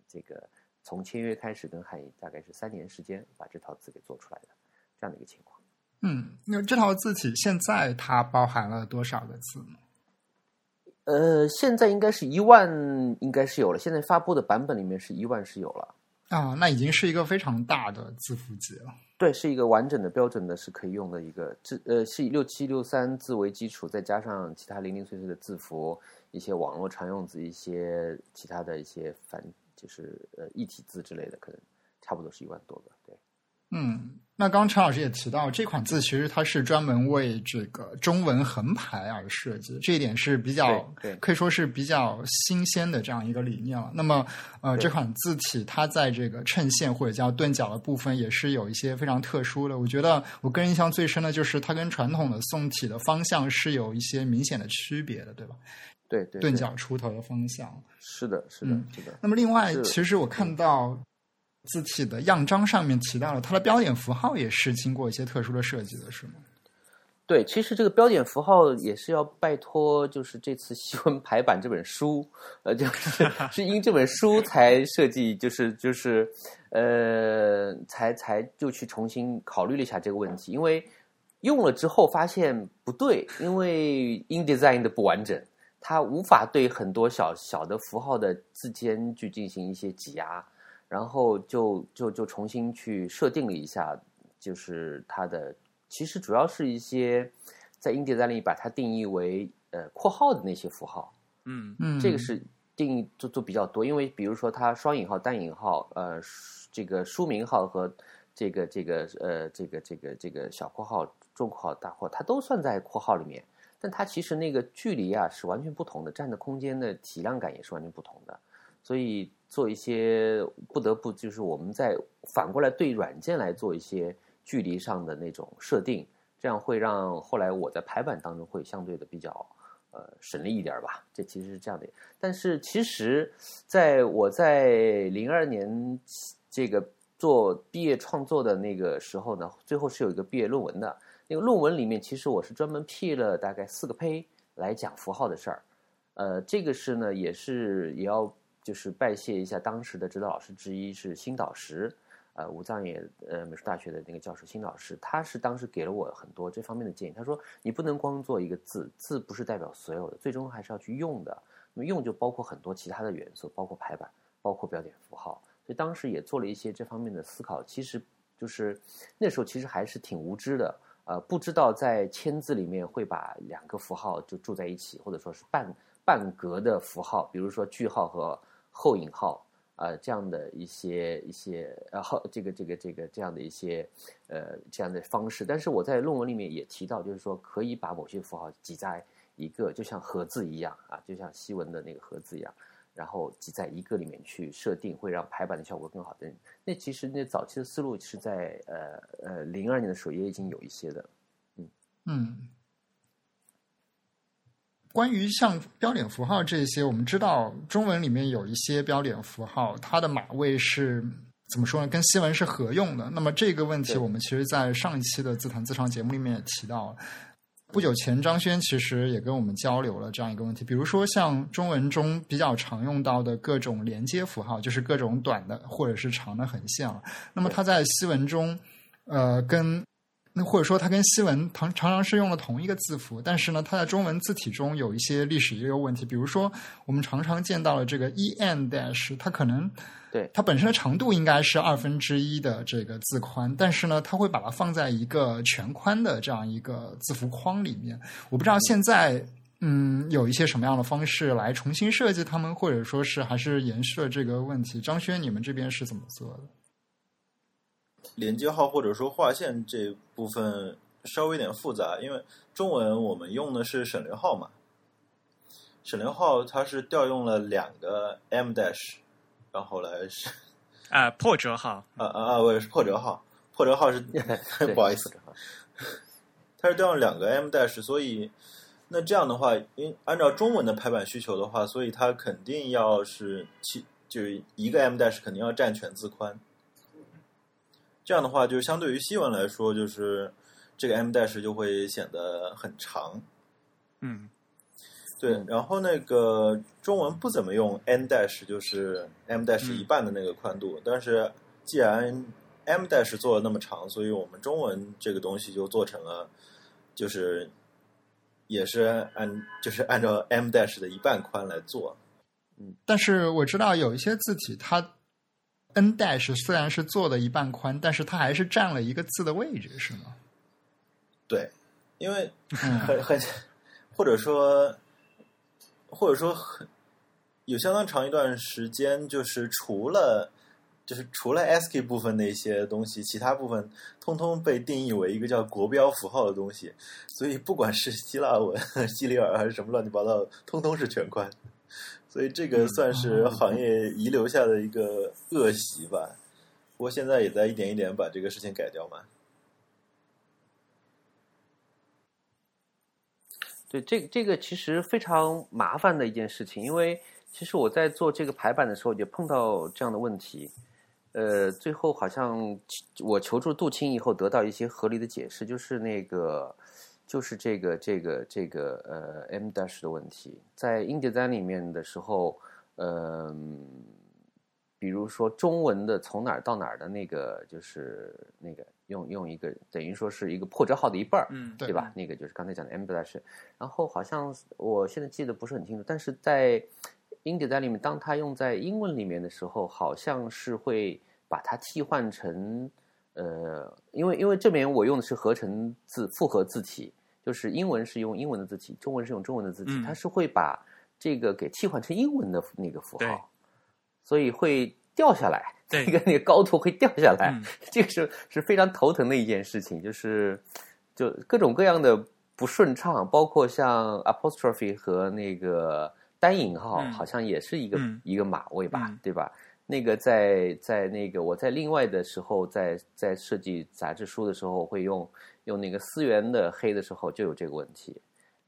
这个从签约开始跟汉仪大概是三年时间把这套字给做出来的这样的一个情况。嗯，那这套字体现在它包含了多少个字呢？呃，现在应该是一万，应该是有了。现在发布的版本里面是一万是有了。啊，那已经是一个非常大的字符集了。对，是一个完整的、标准的，是可以用的一个字。呃，是以六七六三字为基础，再加上其他零零碎碎的字符，一些网络常用字，一些其他的一些繁，就是呃异体字之类的，可能差不多是一万多个。对。嗯，那刚刚陈老师也提到，这款字其实它是专门为这个中文横排而设计，这一点是比较可以说是比较新鲜的这样一个理念了。那么，呃，这款字体它在这个衬线或者叫钝角的部分也是有一些非常特殊的。我觉得我个人印象最深的就是它跟传统的宋体的方向是有一些明显的区别的，对吧？对对，钝角出头的方向是的，是的，是的。那么另外，其实我看到。字体的样章上面提到了，它的标点符号也是经过一些特殊的设计的，是吗？对，其实这个标点符号也是要拜托，就是这次西文排版这本书，呃，就是 是因这本书才设计，就是就是呃，才才就去重新考虑了一下这个问题，因为用了之后发现不对，因为 InDesign 的不完整，它无法对很多小小的符号的字间去进行一些挤压。然后就就就重新去设定了一下就是它的其实主要是一些在 InDesign 里把它定义为呃括号的那些符号，嗯嗯，这个是。定义就就比较多，因为比如说它双引号、单引号，呃，这个书名号和这个这个呃这个这个这个小括号、中括号、大括号，它都算在括号里面，但它其实那个距离啊是完全不同的，占的空间的体量感也是完全不同的，所以做一些不得不就是我们在反过来对软件来做一些距离上的那种设定，这样会让后来我在排版当中会相对的比较。呃，省力一点吧，这其实是这样的。但是其实，在我在零二年这个做毕业创作的那个时候呢，最后是有一个毕业论文的。那个论文里面，其实我是专门辟了大概四个胚来讲符号的事儿。呃，这个是呢，也是也要就是拜谢一下当时的指导老师之一是新导师。呃，武藏野呃美术大学的那个教授新老师，他是当时给了我很多这方面的建议。他说，你不能光做一个字，字不是代表所有的，最终还是要去用的。那么用就包括很多其他的元素，包括排版，包括标点符号。所以当时也做了一些这方面的思考。其实就是那时候其实还是挺无知的，呃，不知道在签字里面会把两个符号就住在一起，或者说是半半格的符号，比如说句号和后引号。呃，这样的一些一些，然后这个这个这个这样的一些，呃，这样的方式。但是我在论文里面也提到，就是说可以把某些符号挤在一个，就像盒子一样啊，就像西文的那个盒子一样，然后挤在一个里面去设定，会让排版的效果更好。的。那其实那早期的思路是在呃呃零二年的时候也已经有一些的，嗯嗯。关于像标点符号这些，我们知道中文里面有一些标点符号，它的码位是怎么说呢？跟西文是合用的。那么这个问题，我们其实，在上一期的自弹自唱节目里面也提到了。不久前，张轩其实也跟我们交流了这样一个问题，比如说像中文中比较常用到的各种连接符号，就是各种短的或者是长的横线了。那么它在西文中，呃，跟那或者说，它跟西文常常常是用了同一个字符，但是呢，它在中文字体中有一些历史遗留问题。比如说，我们常常见到了这个 e n dash，它可能对它本身的长度应该是二分之一的这个字宽，但是呢，它会把它放在一个全宽的这样一个字符框里面。我不知道现在嗯有一些什么样的方式来重新设计它们，或者说是还是延续了这个问题。张轩，你们这边是怎么做的？连接号或者说划线这部分稍微有点复杂，因为中文我们用的是省略号嘛，省略号它是调用了两个 m dash，然后来是 啊破折号啊啊啊，我也是破折号，破折号是 不好意思，它是调用两个 m dash，所以那这样的话，因按照中文的排版需求的话，所以它肯定要是其就是一个 m dash 肯定要占全字宽。这样的话，就是相对于西文来说，就是这个 m dash 就会显得很长。嗯，对。然后那个中文不怎么用 n dash，就是 m dash 一半的那个宽度。但是既然 m dash 做了那么长，所以我们中文这个东西就做成了，就是也是按就是按照 m dash 的一半宽来做。嗯，但是我知道有一些字体它。N dash 虽然是做的一半宽，但是它还是占了一个字的位置，是吗？对，因为很很，或者说，或者说很有相当长一段时间，就是除了就是除了 ASCII 部分的一些东西，其他部分通通被定义为一个叫国标符号的东西，所以不管是希腊文、西里尔还是什么乱七八糟，通通是全宽。所以这个算是行业遗留下的一个恶习吧，不过现在也在一点一点把这个事情改掉嘛。对，这这个其实非常麻烦的一件事情，因为其实我在做这个排版的时候也碰到这样的问题，呃，最后好像我求助杜青以后得到一些合理的解释，就是那个。就是这个这个这个呃 M dash 的问题，在 InDesign 里面的时候，嗯，比如说中文的从哪儿到哪儿的那个，就是那个用用一个等于说是一个破折号的一半儿，嗯，对吧？那个就是刚才讲的 M dash，然后好像我现在记得不是很清楚，但是在 InDesign 里面，当它用在英文里面的时候，好像是会把它替换成呃，因为因为这边我用的是合成字复合字体，就是英文是用英文的字体，中文是用中文的字体，嗯。它是会把这个给替换成英文的那个符号，所以会掉下来，对这个那个高度会掉下来，嗯。这个是是非常头疼的一件事情，就是就各种各样的不顺畅，包括像 apostrophe 和那个单引号，嗯。好像也是一个、嗯。一个码位吧，嗯。对吧？那个在在那个我在另外的时候，在在设计杂志书的时候，会用用那个思源的黑的时候就有这个问题，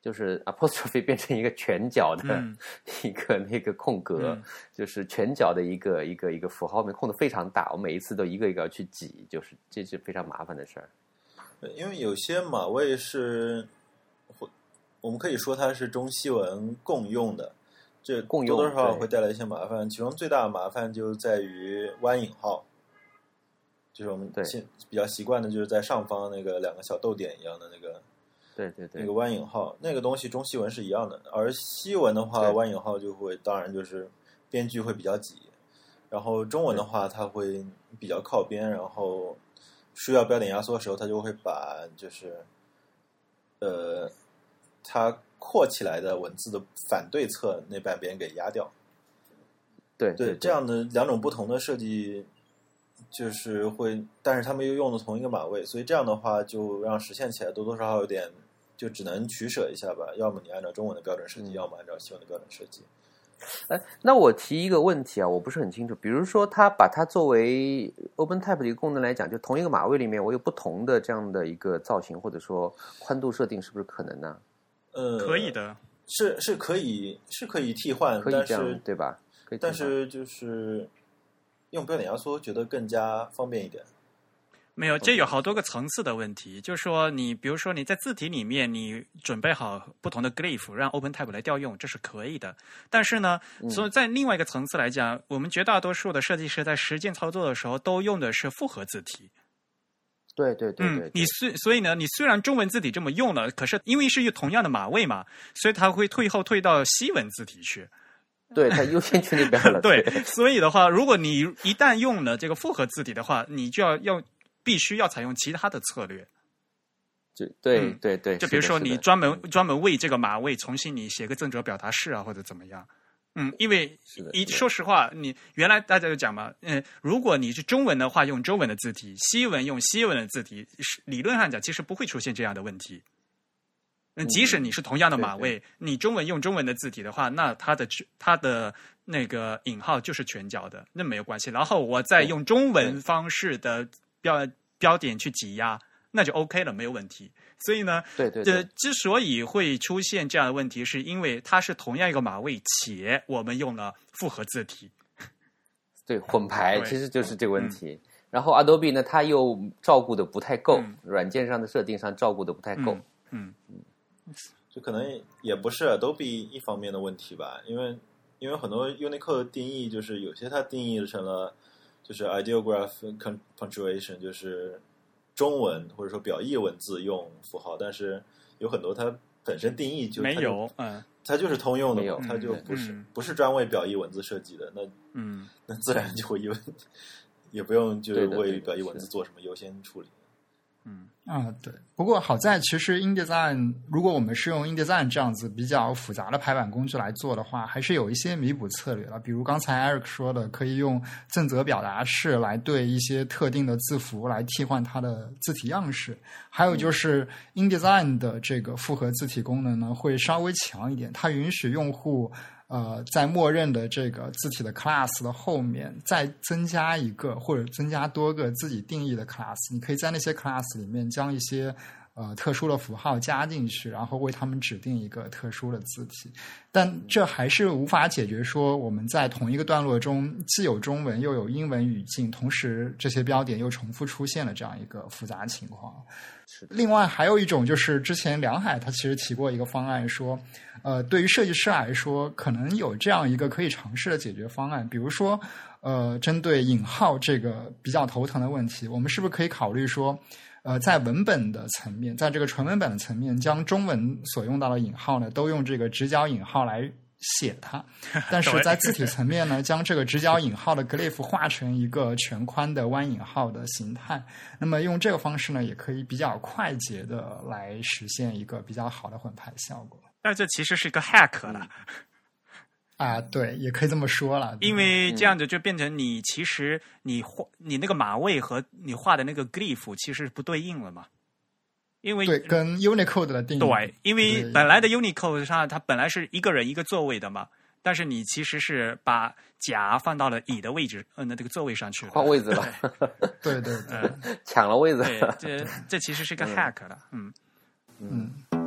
就是 apostrophe 变成一个全角的嗯一个那个空格，嗯就是全角的一个一个一个符号面空的非常大，我每一次都一个一个要去挤，就是这是非常麻烦的事儿。因为有些码位是，或我们可以说它是中西文共用的，这共用多多少少会带来一些麻烦。其中最大的麻烦就在于弯引号，就是我们现比较习惯的，就是在上方那个两个小逗点一样的那个对对对，那个弯引号，那个东西中西文是一样的，而西文的话，弯引号就会当然就是编剧会比较挤，然后中文的话，它会比较靠边，然后需要标点压缩的时候，它就会把就是呃它扩起来的文字的反对侧那半边给压掉。对对，这样的两种不同的设计，就是会，但是他们又用的同一个码位，所以这样的话就让实现起来多多少少有点，就只能取舍一下吧。要么你按照中文的标准设计，嗯要么按照西文的标准设计。哎，那我提一个问题啊，我不是很清楚。比如说，它把它作为 OpenType 的一个功能来讲，就同一个码位里面，我有不同的这样的一个造型或者说宽度设定，是不是可能呢？呃，可以，的。是是可以是可以替换，可以这样但是对吧？可以，但是就是用标点压缩觉得更加方便一点。没有，这有好多个层次的问题。就是说，你比如说你在字体里面，你准备好不同的 glyph 让 OpenType 来调用，这是可以的。但是呢，嗯所以在另外一个层次来讲，我们绝大多数的设计师在实践操作的时候都用的是复合字体。对对对对嗯，你虽所以呢，你虽然中文字体这么用了，可是因为是同样的码位嘛，所以它会退后退到西文字体去。对，它优先去那边了。对，所以的话，如果你一旦用了这个复合字体的话，你就要要必须要采用其他的策略。就对嗯对对，就比如说你专门专门为这个码位重新你写个正则表达式啊，或者怎么样。嗯，因为一说实话，你原来大家就讲嘛，嗯，如果你是中文的话，用中文的字体；西文用西文的字体，是理论上讲其实不会出现这样的问题。嗯，即使你是同样的码位，你中文用中文的字体的话，那它的它的那个引号就是全角的，那没有关系。然后我再用中文方式的标标点去挤压，那就 OK 了，没有问题。所以呢，这对对对之所以会出现这样的问题，是因为它是同样一个码位，且我们用了复合字体。对混排，其实就是这个问题。然后 Adobe 呢，它又照顾的不太够，嗯软件上的设定上照顾的不太够。嗯嗯这可能也不是 Adobe 一方面的问题吧，因为因为很多 Unicode 的定义就是有些它定义成了就是 ideograph punctuation，就是中文或者说表意文字用符号，但是有很多它本身定义就没有，嗯。它就是通用的它就不是、嗯。不是专为表意文字设计的，那嗯。那自然就会因为 也不用就为表意文字做什么优先处理。嗯啊，对。不过好在其实 InDesign，如果我们是用 InDesign 这样子比较复杂的排版工具来做的话，还是有一些弥补策略了。比如刚才 Eric 说的，可以用正则表达式来对一些特定的字符来替换它的字体样式。还有就是 InDesign 的这个复合字体功能呢，会稍微强一点，它允许用户。呃，在默认的这个字体的 class 的后面再增加一个或者增加多个自己定义的 class，你可以在那些 class 里面将一些呃特殊的符号加进去，然后为他们指定一个特殊的字体。但这还是无法解决说我们在同一个段落中既有中文又有英文语境，同时这些标点又重复出现了这样一个复杂情况。另外还有一种就是之前梁海他其实提过一个方案说，呃，对于设计师来说，可能有这样一个可以尝试的解决方案，比如说，呃，针对引号这个比较头疼的问题，我们是不是可以考虑说，呃，在文本的层面，在这个纯文本的层面，将中文所用到的引号呢，都用这个直角引号来写它。但是在字体层面呢，将这个直角引号的 glyph 画成一个全宽的弯引号的形态。那么用这个方式呢，也可以比较快捷的来实现一个比较好的混排效果。但这其实是一个 hack 了。啊，对，也可以这么说了。因为这样子就变成你其实你画你那个码位和你画的那个 glyph 其实不对应了嘛？因为对跟 Unicode 的定义对，因为本来的 Unicode 上它本来是一个人一个座位的嘛，但是你其实是把甲放到了乙的位置，嗯，那这个座位上去换位置了，对对对，抢了位置。对，这这其实是个 hack 了，嗯嗯。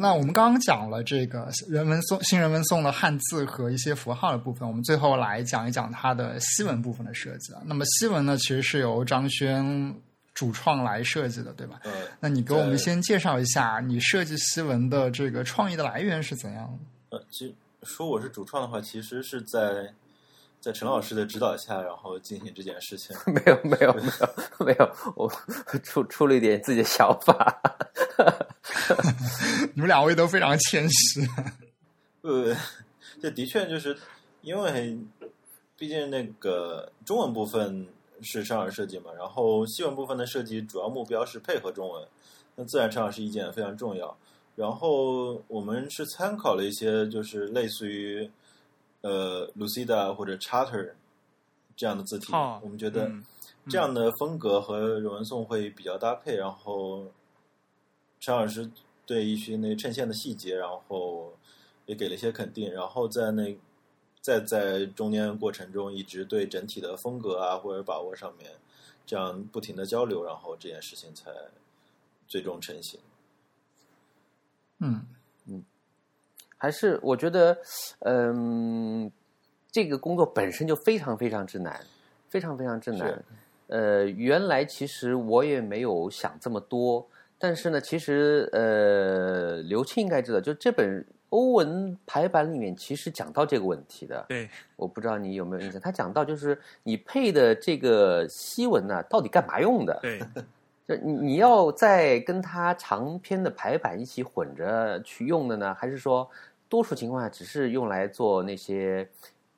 那我们刚刚讲了这个人文颂新人文颂的汉字和一些符号的部分，我们最后来讲一讲它的西文部分的设计啊。那么西文呢，其实是由张轩主创来设计的，对吧？嗯。那你给我们先介绍一下你设计西文的这个创意的来源是怎样的？呃，其实说我是主创的话，其实是在。在陈老师的指导下，然后进行这件事情。没有，没有，没有，没有，我出出了一点自己的想法。你们两位都非常谦虚。呃，这的确就是因为，毕竟那个中文部分是陈老师设计嘛，然后西文部分的设计主要目标是配合中文，那自然陈老师意见非常重要。然后我们是参考了一些，就是类似于。呃，Lucida 或者 Charter 这样的字体，我们觉得这样的风格和人文颂会比较搭配。然后陈老师对一些那衬线的细节，然后也给了一些肯定。然后在那在在中间过程中，一直对整体的风格啊或者把握上面，这样不停的交流，然后这件事情才最终成型。嗯。还是我觉得，嗯，这个工作本身就非常非常之难，非常非常之难。呃，原来其实我也没有想这么多，但是呢，其实呃，刘庆应该知道，就这本欧文排版里面其实讲到这个问题的。对，我不知道你有没有印象，他讲到就是你配的这个西文呢，到底干嘛用的？对。就你你要在跟它长篇的排版一起混着去用的呢，还是说多数情况下只是用来做那些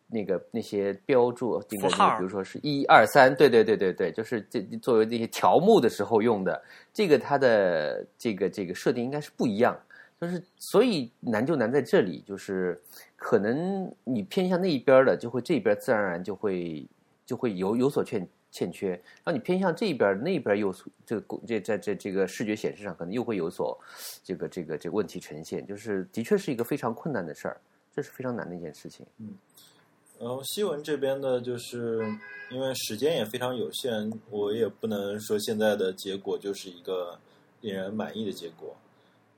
那个那些标注比如说是一二三，对对对对对，就是这作为那些条目的时候用的。这个它的这个这个设定应该是不一样，就是所以难就难在这里，就是可能你偏向那一边的，就会这边自然而然就会就会有有所欠。欠缺，然后你偏向这边，那边又这个这在这这个视觉显示上可能又会有所这个这个这个问题呈现，就是的确是一个非常困难的事儿，这是非常难的一件事情。嗯，然后西文这边呢，就是因为时间也非常有限，我也不能说现在的结果就是一个令人满意的结果，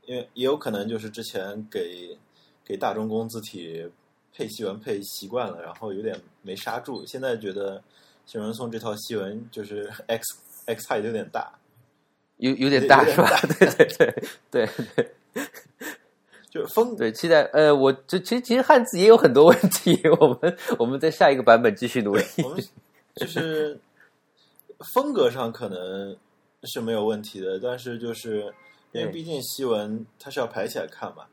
因为也有可能就是之前给给大中工字体配西文配习惯了，然后有点没刹住，现在觉得。新人送这套西文就是 X X height 有点大，有有点大是吧？对对对对对，就风对期待呃，我这其实其实汉字也有很多问题，我们我们在下一个版本继续努力。我们就是风格上可能是没有问题的，但是就是因为毕竟西文它是要排起来看嘛，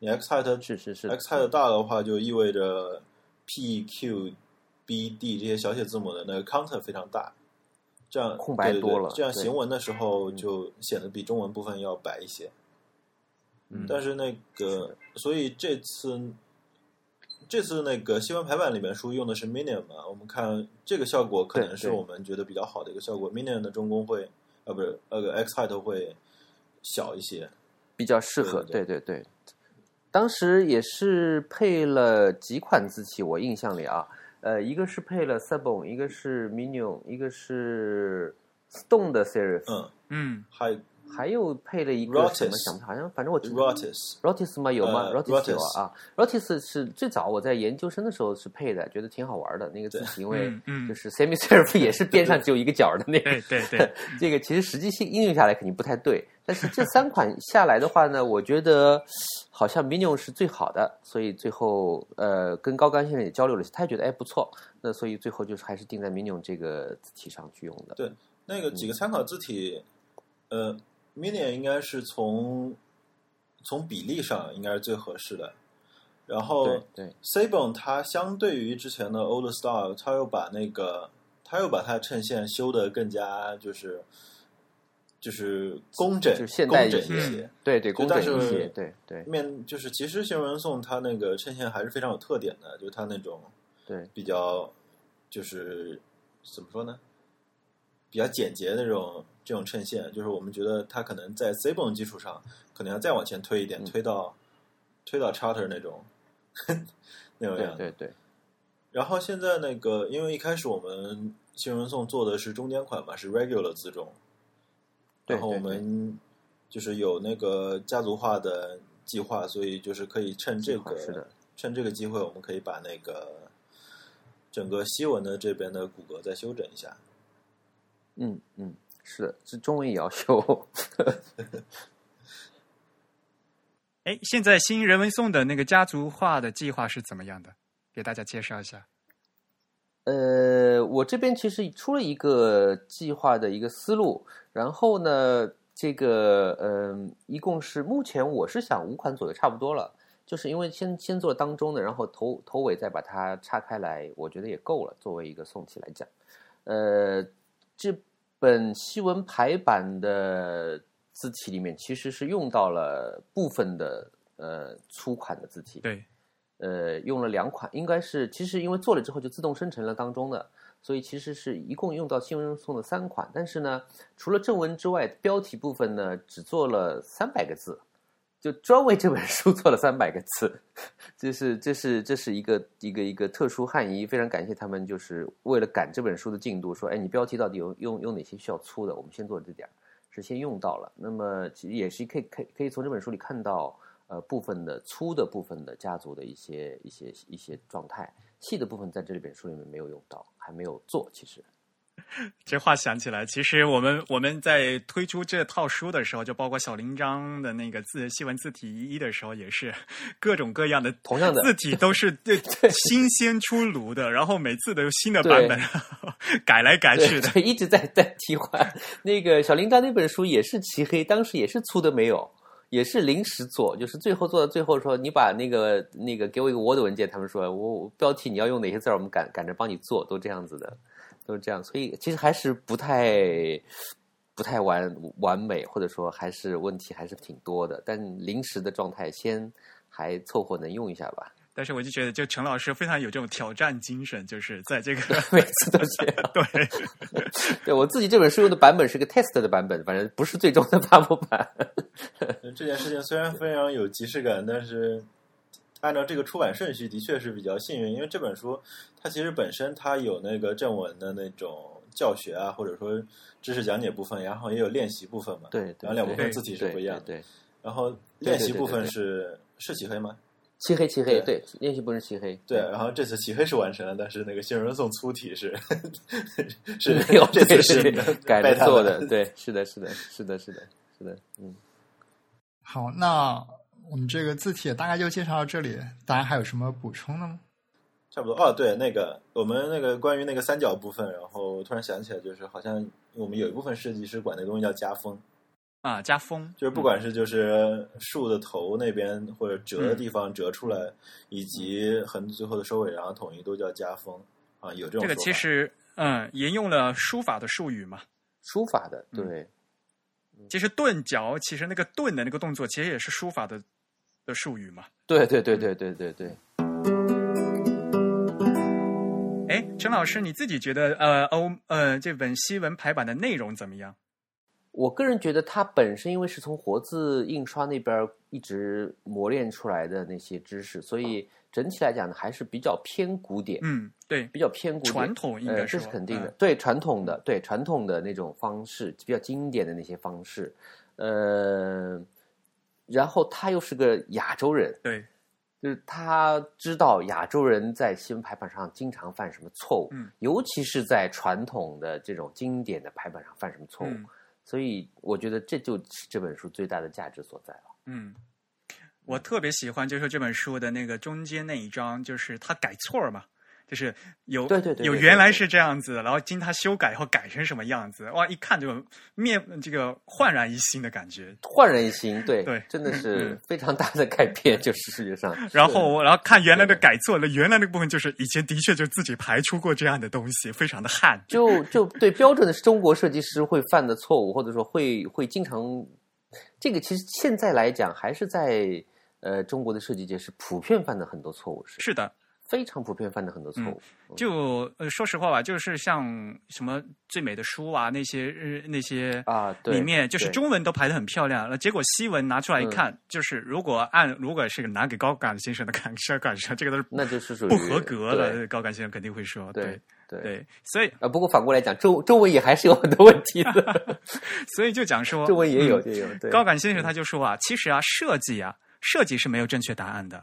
你 X height 是是是 X height 大的话，就意味着 P Q。B、D 这些小写字母的那个 counter 非常大，这样空白多了，这样行文的时候就显得比中文部分要白一些。嗯，但是那个，所以这次这次那个新闻排版里面书用的是 Minion 嘛？我们看这个效果可能是我们觉得比较好的一个效果。Minion 的中宫会啊，不是那个 X height 会小一些，比较适合。对对对，当时也是配了几款字体，我印象里啊。呃，一个是配了 Sabon，一个是 Minion，一个是 Stone 的 Serif，嗯。嗯，还还有配了一个什么想不好像反正我 Rotis，Rotis 吗？有吗？Rotis 有啊，Rotis。是最早我在研究生的时候是配的，觉得挺好玩的那个字体，因为就是 Semi Serif 也是边上只有一个角的那个，对对，这个其实实际性应用下来肯定不太对，但是这三款下来的话呢，我觉得。好像 Minion 是最好的，所以最后呃跟高刚先生也交流了，他也觉得哎不错，那所以最后就是还是定在 Minion 这个字体上去用的。对，那个几个参考字体，呃，Minion 应该是从从比例上应该是最合适的。然后对对 Sabon 它相对于之前的 Old Style，它又把那个它又把它衬线修的更加就是就是工整，就是现代一些些。对对，工整一些，对对面就是其实新闻颂它那个衬线还是非常有特点的，就是它那种对比较就是怎么说呢？比较简洁的这种这种衬线，就是我们觉得它可能在 Sabon 基础上，可能要再往前推一点，嗯推到推到 Charter 那种 那种样子。对对对，然后现在那个，因为一开始我们新闻颂做的是中间款嘛，是 regular 自重，对然后我们就是有那个家族化的计划，所以就是可以趁这个是的趁这个机会，我们可以把那个整个西文的这边的骨骼再修整一下。嗯嗯，是的，这中文也要修。哎，现在新人文颂的那个家族化的计划是怎么样的？给大家介绍一下。呃，我这边其实出了一个计划的一个思路，然后呢，这个、呃，一共是目前我是想五款左右差不多了，就是因为先先做当中的，然后头头尾再把它拆开来，我觉得也够了，作为一个宋体来讲。呃，这本西文排版的字体里面其实是用到了部分的呃粗款的字体，对，呃，用了两款，应该是其实因为做了之后就自动生成了当中的，所以其实是一共用到新闻送的三款，但是呢，除了正文之外，标题部分呢只做了三百个字，就专为这本书做了三百个字，这是这是这是一个一个一个特殊汉译，非常感谢他们，就是为了赶这本书的进度，说，哎，你标题到底有用用哪些需要粗的，我们先做这点儿，是先用到了，那么其实也是可以可以可以从这本书里看到。呃，部分的粗的部分的家族的一些一些一些状态，细的部分在这里本书里面没有用到，还没有做。其实，这话想起来，其实我们我们在推出这套书的时候，就包括小铃章的那个字西文字体一的时候，也是各种各样的同样的字体都是 对新鲜出炉的，然后每次都有新的版本，改来改去的，一直在在替换。那个小铃铛那本书也是漆黑，当时也是粗的没有。也是临时做，就是最后做到最后说，你把那个那个给我一个 Word 文件，他们说我标题你要用哪些字儿，我们赶赶着帮你做，都这样子的，都是这样。所以其实还是不太不太完完美，或者说还是问题还是挺多的。但临时的状态先还凑合能用一下吧。但是我就觉得，就陈老师非常有这种挑战精神，就是在这个 每次都这样。对，对我自己这本书用的版本是个 test 的版本，反正不是最终的发布版。这件事情虽然非常有即视感，但是按照这个出版顺序，的确是比较幸运，因为这本书它其实本身它有那个正文的那种教学啊，或者说知识讲解部分，然后也有练习部分嘛。对，对然后两部分字体是不一样的。对，然后练习部分是是起黑吗？漆黑漆黑，对，练习不是漆黑。对，然后这次漆黑是完成了，但是那个新人送粗体是是没有，这次是改着做的。对，是的，是的，是的，是的，是的，嗯。好，那我们这个字体大概就介绍到这里，大家还有什么补充的吗？差不多哦，对，那个我们那个关于那个三角部分，然后突然想起来，就是好像我们有一部分设计师管那东西叫加封啊，加风，就是不管是就是树的头那边或者折的地方折出来，嗯、以及横最后的收尾，然后统一都叫加风啊，有这种这个其实嗯沿用了书法的术语嘛，书法的对。嗯其实顿角，其实那个顿的那个动作，其实也是书法的的术语嘛。对对对对对对对。哎，陈老师，你自己觉得呃欧呃这本西文排版的内容怎么样？我个人觉得它本身因为是从活字印刷那边一直磨练出来的那些知识，所以整体来讲呢，还是比较偏古典。嗯，对，比较偏古典，传统应该呃、这是肯定的。嗯、对传统的，对传统的那种方式，比较经典的那些方式。呃，然后他又是个亚洲人，对，就是他知道亚洲人在新闻排版上经常犯什么错误，嗯，尤其是在传统的这种经典的排版上犯什么错误。嗯所以我觉得这就是这本书最大的价值所在了。嗯，我特别喜欢就是这本书的那个中间那一章，就是他改错嘛，就是有对对有原来是这样子，然后经他修改后改成什么样子，哇，一看就面这个焕然一新的感觉。焕然一新，对对真的是嗯。非常大的改变，就是视觉上，然后，然后看原来的改错了，原来那个部分就是以前的确就自己排出过这样的东西，非常的汗。就就对标准的中国设计师会犯的错误，或者说会会经常，这个其实现在来讲还是在呃中国的设计界是普遍犯的很多错误，是是的，非常普遍犯的很多错误。就呃，说实话吧，就是像什么最美的书啊，那些日那些啊对里面就是中文都排的很漂亮，那，结果西文拿出来一嗯看，就是如果按如果是拿给高感先生的感受感受，这个都是那就是属于不合格对的，高感先生肯定会说，对对所以啊，不过反过来讲，中中文也还是有很多问题的，所以就讲说，中文也有嗯也有。对，高感先生他就说啊，其实啊，设计啊，设计是没有正确答案的。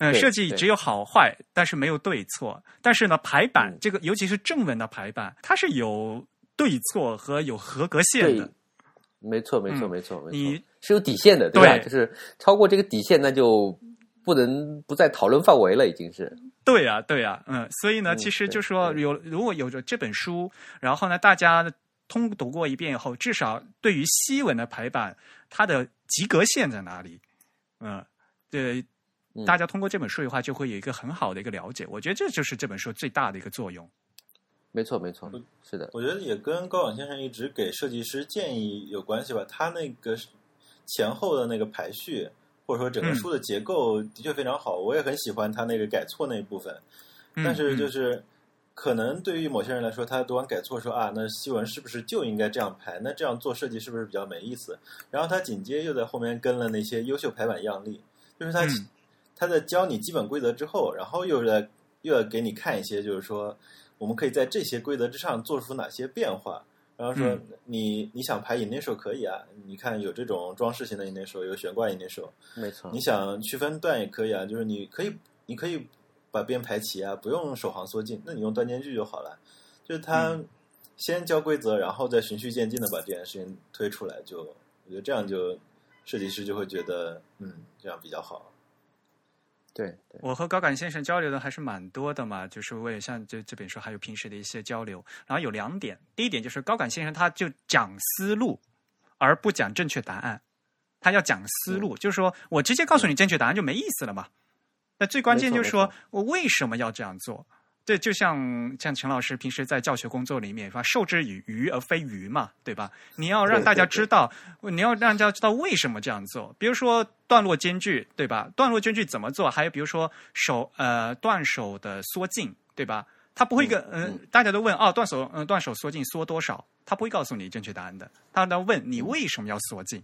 嗯，设计只有好坏，但是没有对错。但是呢，排版、嗯这个，尤其是正文的排版，它是有对错和有合格线的。，没错，没错，嗯没错，没你错，是有底线的，对吧？对就是超过这个底线，那就不能不在讨论范围了，已经是。对呀、对呀、嗯，所以呢，嗯其实对就说对有如果有着这本书，然后呢，大家通读过一遍以后，至少对于西文的排版，它的及格线在哪里？嗯，对。嗯大家通过这本书的话，就会有一个很好的一个了解。我觉得这就是这本书最大的一个作用。没错，没错，是的，我觉得也跟高远先生一直给设计师建议有关系吧。他那个前后的那个排序，或者说整个嗯书的结构的确非常好，我也很喜欢他那个改错那一部分。嗯但是就嗯是可能对于某些人来说，他读完改错说啊，那西文是不是就应该这样排？那这样做设计是不是比较没意思？然后他紧接又在后面跟了那些优秀排版样例，就是他、嗯他在教你基本规则之后，然后又在又要给你看一些，就是说我们可以在这些规则之上做出哪些变化。然后说嗯你你想排 initial 可以啊，你看有这种装饰型的 initial，有悬挂 initial，没错你。想区分段也可以啊，就是你可以你可以把边排齐啊，不用首行缩进，那你用断间距就好了。就是他嗯先教规则，然后再循序渐进的把这件事情推出来，就我觉得这样就设计师就会觉得嗯这样比较好。对对，我和高感先生交流的还是蛮多的嘛，就是为了像这这本书还有平时的一些交流。然后有两点，第一点就是高感先生他就讲思路，而不讲正确答案。他要讲思路，就是说我直接告诉你正确答案就没意思了嘛。那最关键就是说我为什么要这样做？对，就像像陈老师平时在教学工作里面说，授之以鱼而非鱼嘛，对吧？你要让大家对对知道，你要让大家知道为什么这样做。比如说段落间距，对吧？段落间距怎么做？还有比如说手呃断手的缩进，对吧？他不会一个嗯、呃大家都问哦，断手嗯、呃断手缩进缩多少？他不会告诉你正确答案的，他要问你为什么要缩进。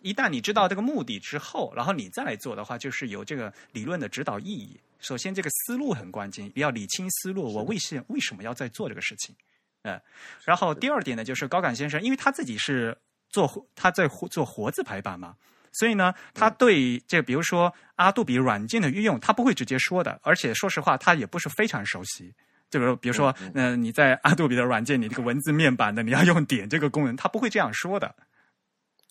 一旦你知道这个目的之后，然后你再来做的话，就是有这个理论的指导意义。首先，这个思路很关键，要理清思路，我为什为什么要在做这个事情？嗯，然后第二点呢，就是高岗先生，因为他自己是做他在做活字排版嘛，所以呢，他对这比如说阿杜比软件的运用，他不会直接说的，而且说实话，他也不是非常熟悉。就是比如说，嗯、呃，你在阿杜比的软件，你这个文字面板的，你要用点这个功能，他不会这样说的。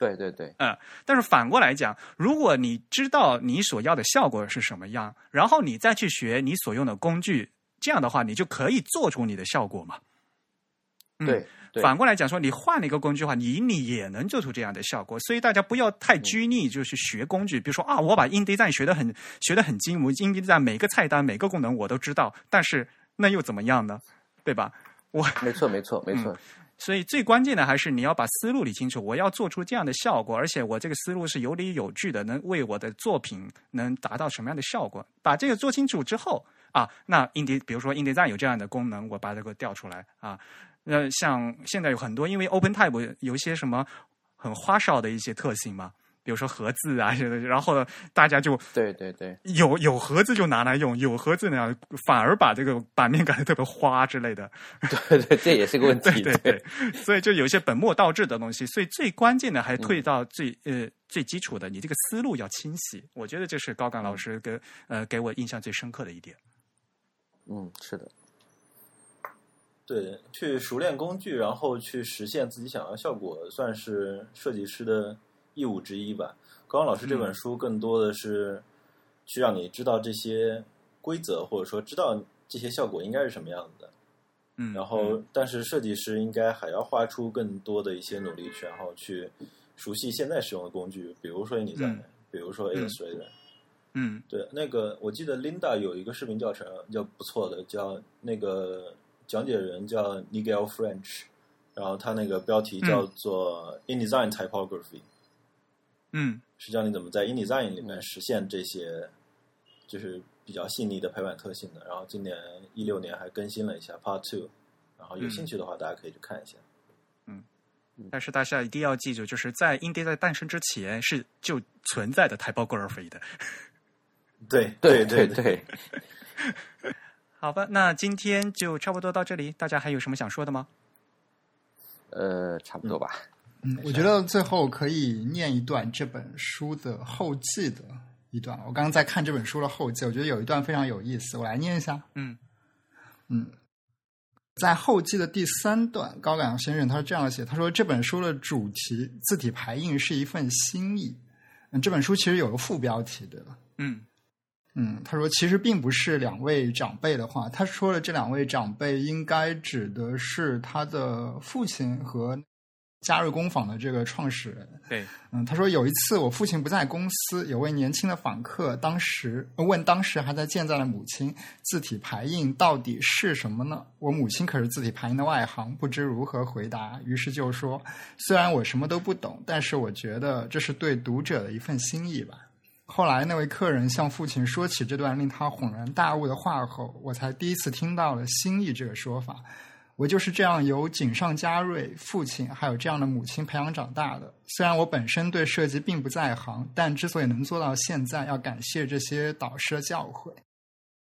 对对对，嗯，但是反过来讲，如果你知道你所要的效果是什么样，然后你再去学你所用的工具，这样的话，你就可以做出你的效果嘛。嗯、对，反过来讲说，你换了一个工具的话，你你也能做出这样的效果。所以大家不要太拘泥，就是学工具。比如说啊，我把 InDesign 学得很学得很精，我 InDesign 每个菜单、每个功能我都知道，但是那又怎么样呢？对吧？我没错没错没错。嗯所以最关键的还是你要把思路理清楚，我要做出这样的效果，而且我这个思路是有理有据的，能为我的作品能达到什么样的效果？把这个做清楚之后啊，那 Inde 比如说 InDesign 有这样的功能，我把这个调出来啊。那像现在有很多，因为 OpenType 有一些什么很花哨的一些特性嘛，比如说盒子啊，然后大家就对对对，有有盒子就拿来用，有盒子呢反而把这个版面改的特别花之类的。对对，这也是个问 题。对对对，所以就有一些本末倒置的东西。所以最关键的还退到最、嗯、呃最基础的，你这个思路要清晰。我觉得这是高岗老师给呃给我印象最深刻的一点。嗯，是的。对，去熟练工具，然后去实现自己想要效果，算是设计师的义务之一吧。高阳老师这本书更多的是去让你知道这些规则，或者说知道这些效果应该是什么样子的。嗯，然后，但是设计师应该还要花出更多的一些努力去，然后去熟悉现在使用的工具，比如说 InDesign，、嗯比如说 Illustrator。嗯对，那个我记得 Linda 有一个视频教程叫不错的，叫那个讲解人叫 Nigel French，然后他那个标题叫做 InDesign Typography，、嗯是教你怎么在 InDesign 里面实现这些就是比较细腻的排版特性的。然后今年一六年还更新了一下 Part Two，然后有兴趣的话大家可以去看一下。嗯但是大家一定要记住，就是在 InDesign 诞生之前是就存在的 typography 的。对对对对，好吧，那今天就差不多到这里，大家还有什么想说的吗？呃，差不多吧。嗯，我觉得最后可以念一段这本书的后记的一段。我刚刚在看这本书的后记，我觉得有一段非常有意思，我来念一下。嗯嗯，在后记的第三段，高岗先生他是这样写：他说这本书的主题字体排印是一份心意。嗯，这本书其实有个副标题的。嗯嗯，他说其实并不是两位长辈的话，他说的这两位长辈应该指的是他的父亲和嘉瑞工坊的这个创始人。对，嗯，他说有一次我父亲不在公司，有位年轻的访客，当时呃问当时还在健在的母亲，字体排印到底是什么呢？我母亲可是字体排印的外行，不知如何回答，于是就说：虽然我什么都不懂，但是我觉得这是对读者的一份心意吧。后来那位客人向父亲说起这段令他恍然大悟的话后，我才第一次听到了“心意”这个说法。我就是这样由井上佳瑞父亲还有这样的母亲培养长大的。虽然我本身对设计并不在行，但之所以能做到现在，要感谢这些导师的教诲。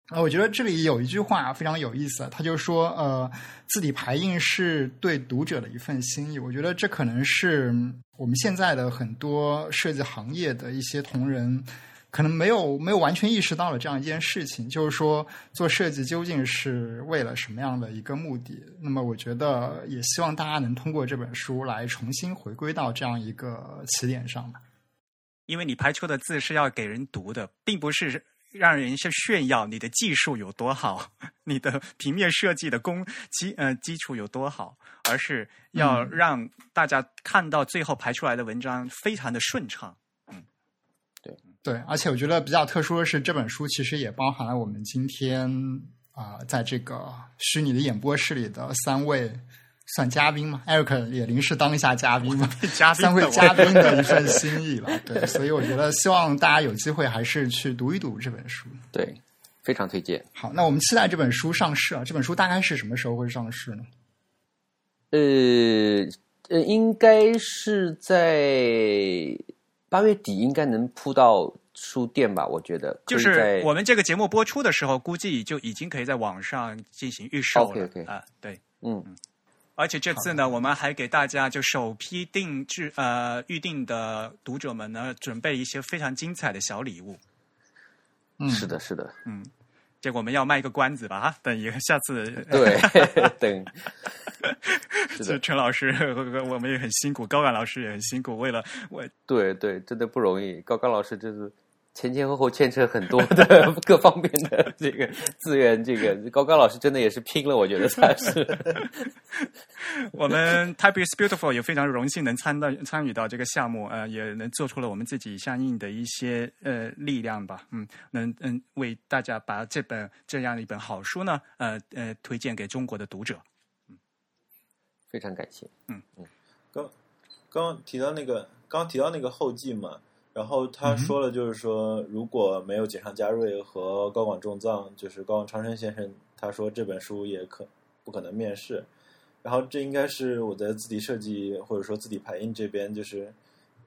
呃，我觉得这里有一句话非常有意思，他就说，呃，字体排印是对读者的一份心意。我觉得这可能是我们现在的很多设计行业的一些同仁。可能没有没有完全意识到了这样一件事情，就是说做设计究竟是为了什么样的一个目的？那么我觉得也希望大家能通过这本书来重新回归到这样一个起点上吧。因为你排出的字是要给人读的，并不是让人去炫耀你的技术有多好，你的平面设计的功基呃基础有多好，而是要让大家看到最后排出来的文章非常的顺畅。对，而且我觉得比较特殊的是，这本书其实也包含了我们今天啊、呃在这个虚拟的演播室里的三位算嘉宾嘛，Eric 也临时当一下嘉宾嘛，嘉宾三位嘉宾的一份 心意了。对，所以我觉得希望大家有机会还是去读一读这本书。对，非常推荐。好，那我们期待这本书上市啊！这本书大概是什么时候会上市呢？呃呃，应该是在八月底，应该能铺到书店吧？我觉得就是我们这个节目播出的时候，估计就已经可以在网上进行预售了。啊。对，嗯。而且这次呢，我们还给大家就首批定制呃预定的读者们呢，准备一些非常精彩的小礼物。嗯，是的，是的，嗯，这个我们要卖一个关子吧哈，等一个下次 对，等 是这，陈老师我们也很辛苦，高岗老师也很辛苦，为了为对对，真的不容易。高岗老师就是前前后后牵扯很多 的各方面的这个资源，这个 高刚老师真的也是拼了，我觉得他是。我们 Type is Beautiful 也非常荣幸能参到参与到这个项目，呃，也能做出了我们自己相应的一些呃力量吧，嗯，能嗯为大家把这本这样的一本好书呢，呃呃推荐给中国的读者。嗯非常感谢。嗯嗯刚刚提到那个，刚刚提到那个后记嘛，然后他说了，就是说、如果没有井上佳瑞和高广重藏，就是高广昌生先生，他说这本书也可不可能面世。然后这应该是我在字体设计或者说字体排印这边就是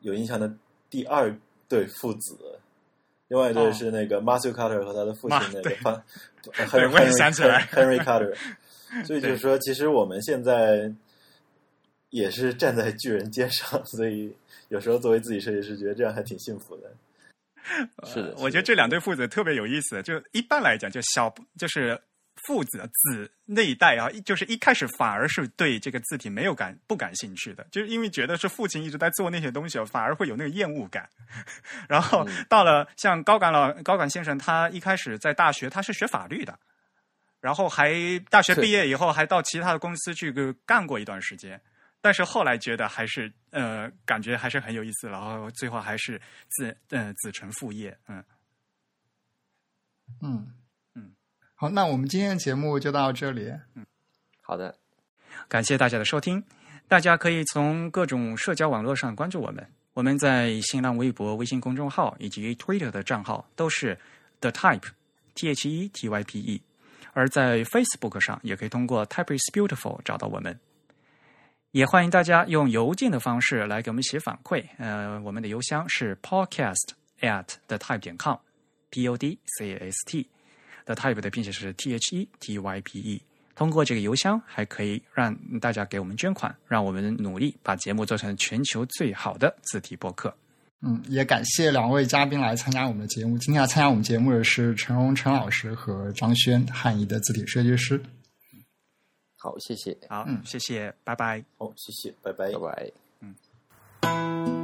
有印象的第二对父子。另外一对哦是那个 Matthew Carter 和他的父亲那个范 对 Henry 我也想起来 Henry Carter。所以就是说，其实我们现在也是站在巨人肩上，所以有时候作为自己设计师，觉得这样还挺幸福的。是的，我觉得这两对父子特别有意思，就一般来讲，就小就是父子子那一代啊，就是一开始反而是对这个字体没有感不感兴趣的，就是因为觉得是父亲一直在做那些东西，反而会有那个厌恶感。然后到了像高岗老高岗先生，他一开始在大学他是学法律的。然后还大学毕业以后还到其他的公司去干过一段时间，但是后来觉得还是呃感觉还是很有意思，然后最后还是自呃子承父业，嗯嗯嗯，好，那我们今天的节目就到这里。嗯好的，感谢大家的收听。大家可以从各种社交网络上关注我们，我们在新浪微博、微信公众号以及 Twitter 的账号都是 The Type T H E T Y P E，而在 Facebook 上也可以通过 Type is Beautiful 找到我们。也欢迎大家用邮件的方式来给我们写反馈，呃，我们的邮箱是 podcast at the type 点 com，p o d c a s t。The Type 的拼写是 T H E T Y P E。通过这个邮箱，还可以让大家给我们捐款，让我们努力把节目做成全球最好的字体播客。嗯，也感谢两位嘉宾来参加我们的节目。今天来参加我们节目的是陈荣陈老师和张轩，汉仪的字体设计师。好，谢谢。好，嗯，谢谢，拜拜。好，谢谢，拜拜，拜拜。嗯。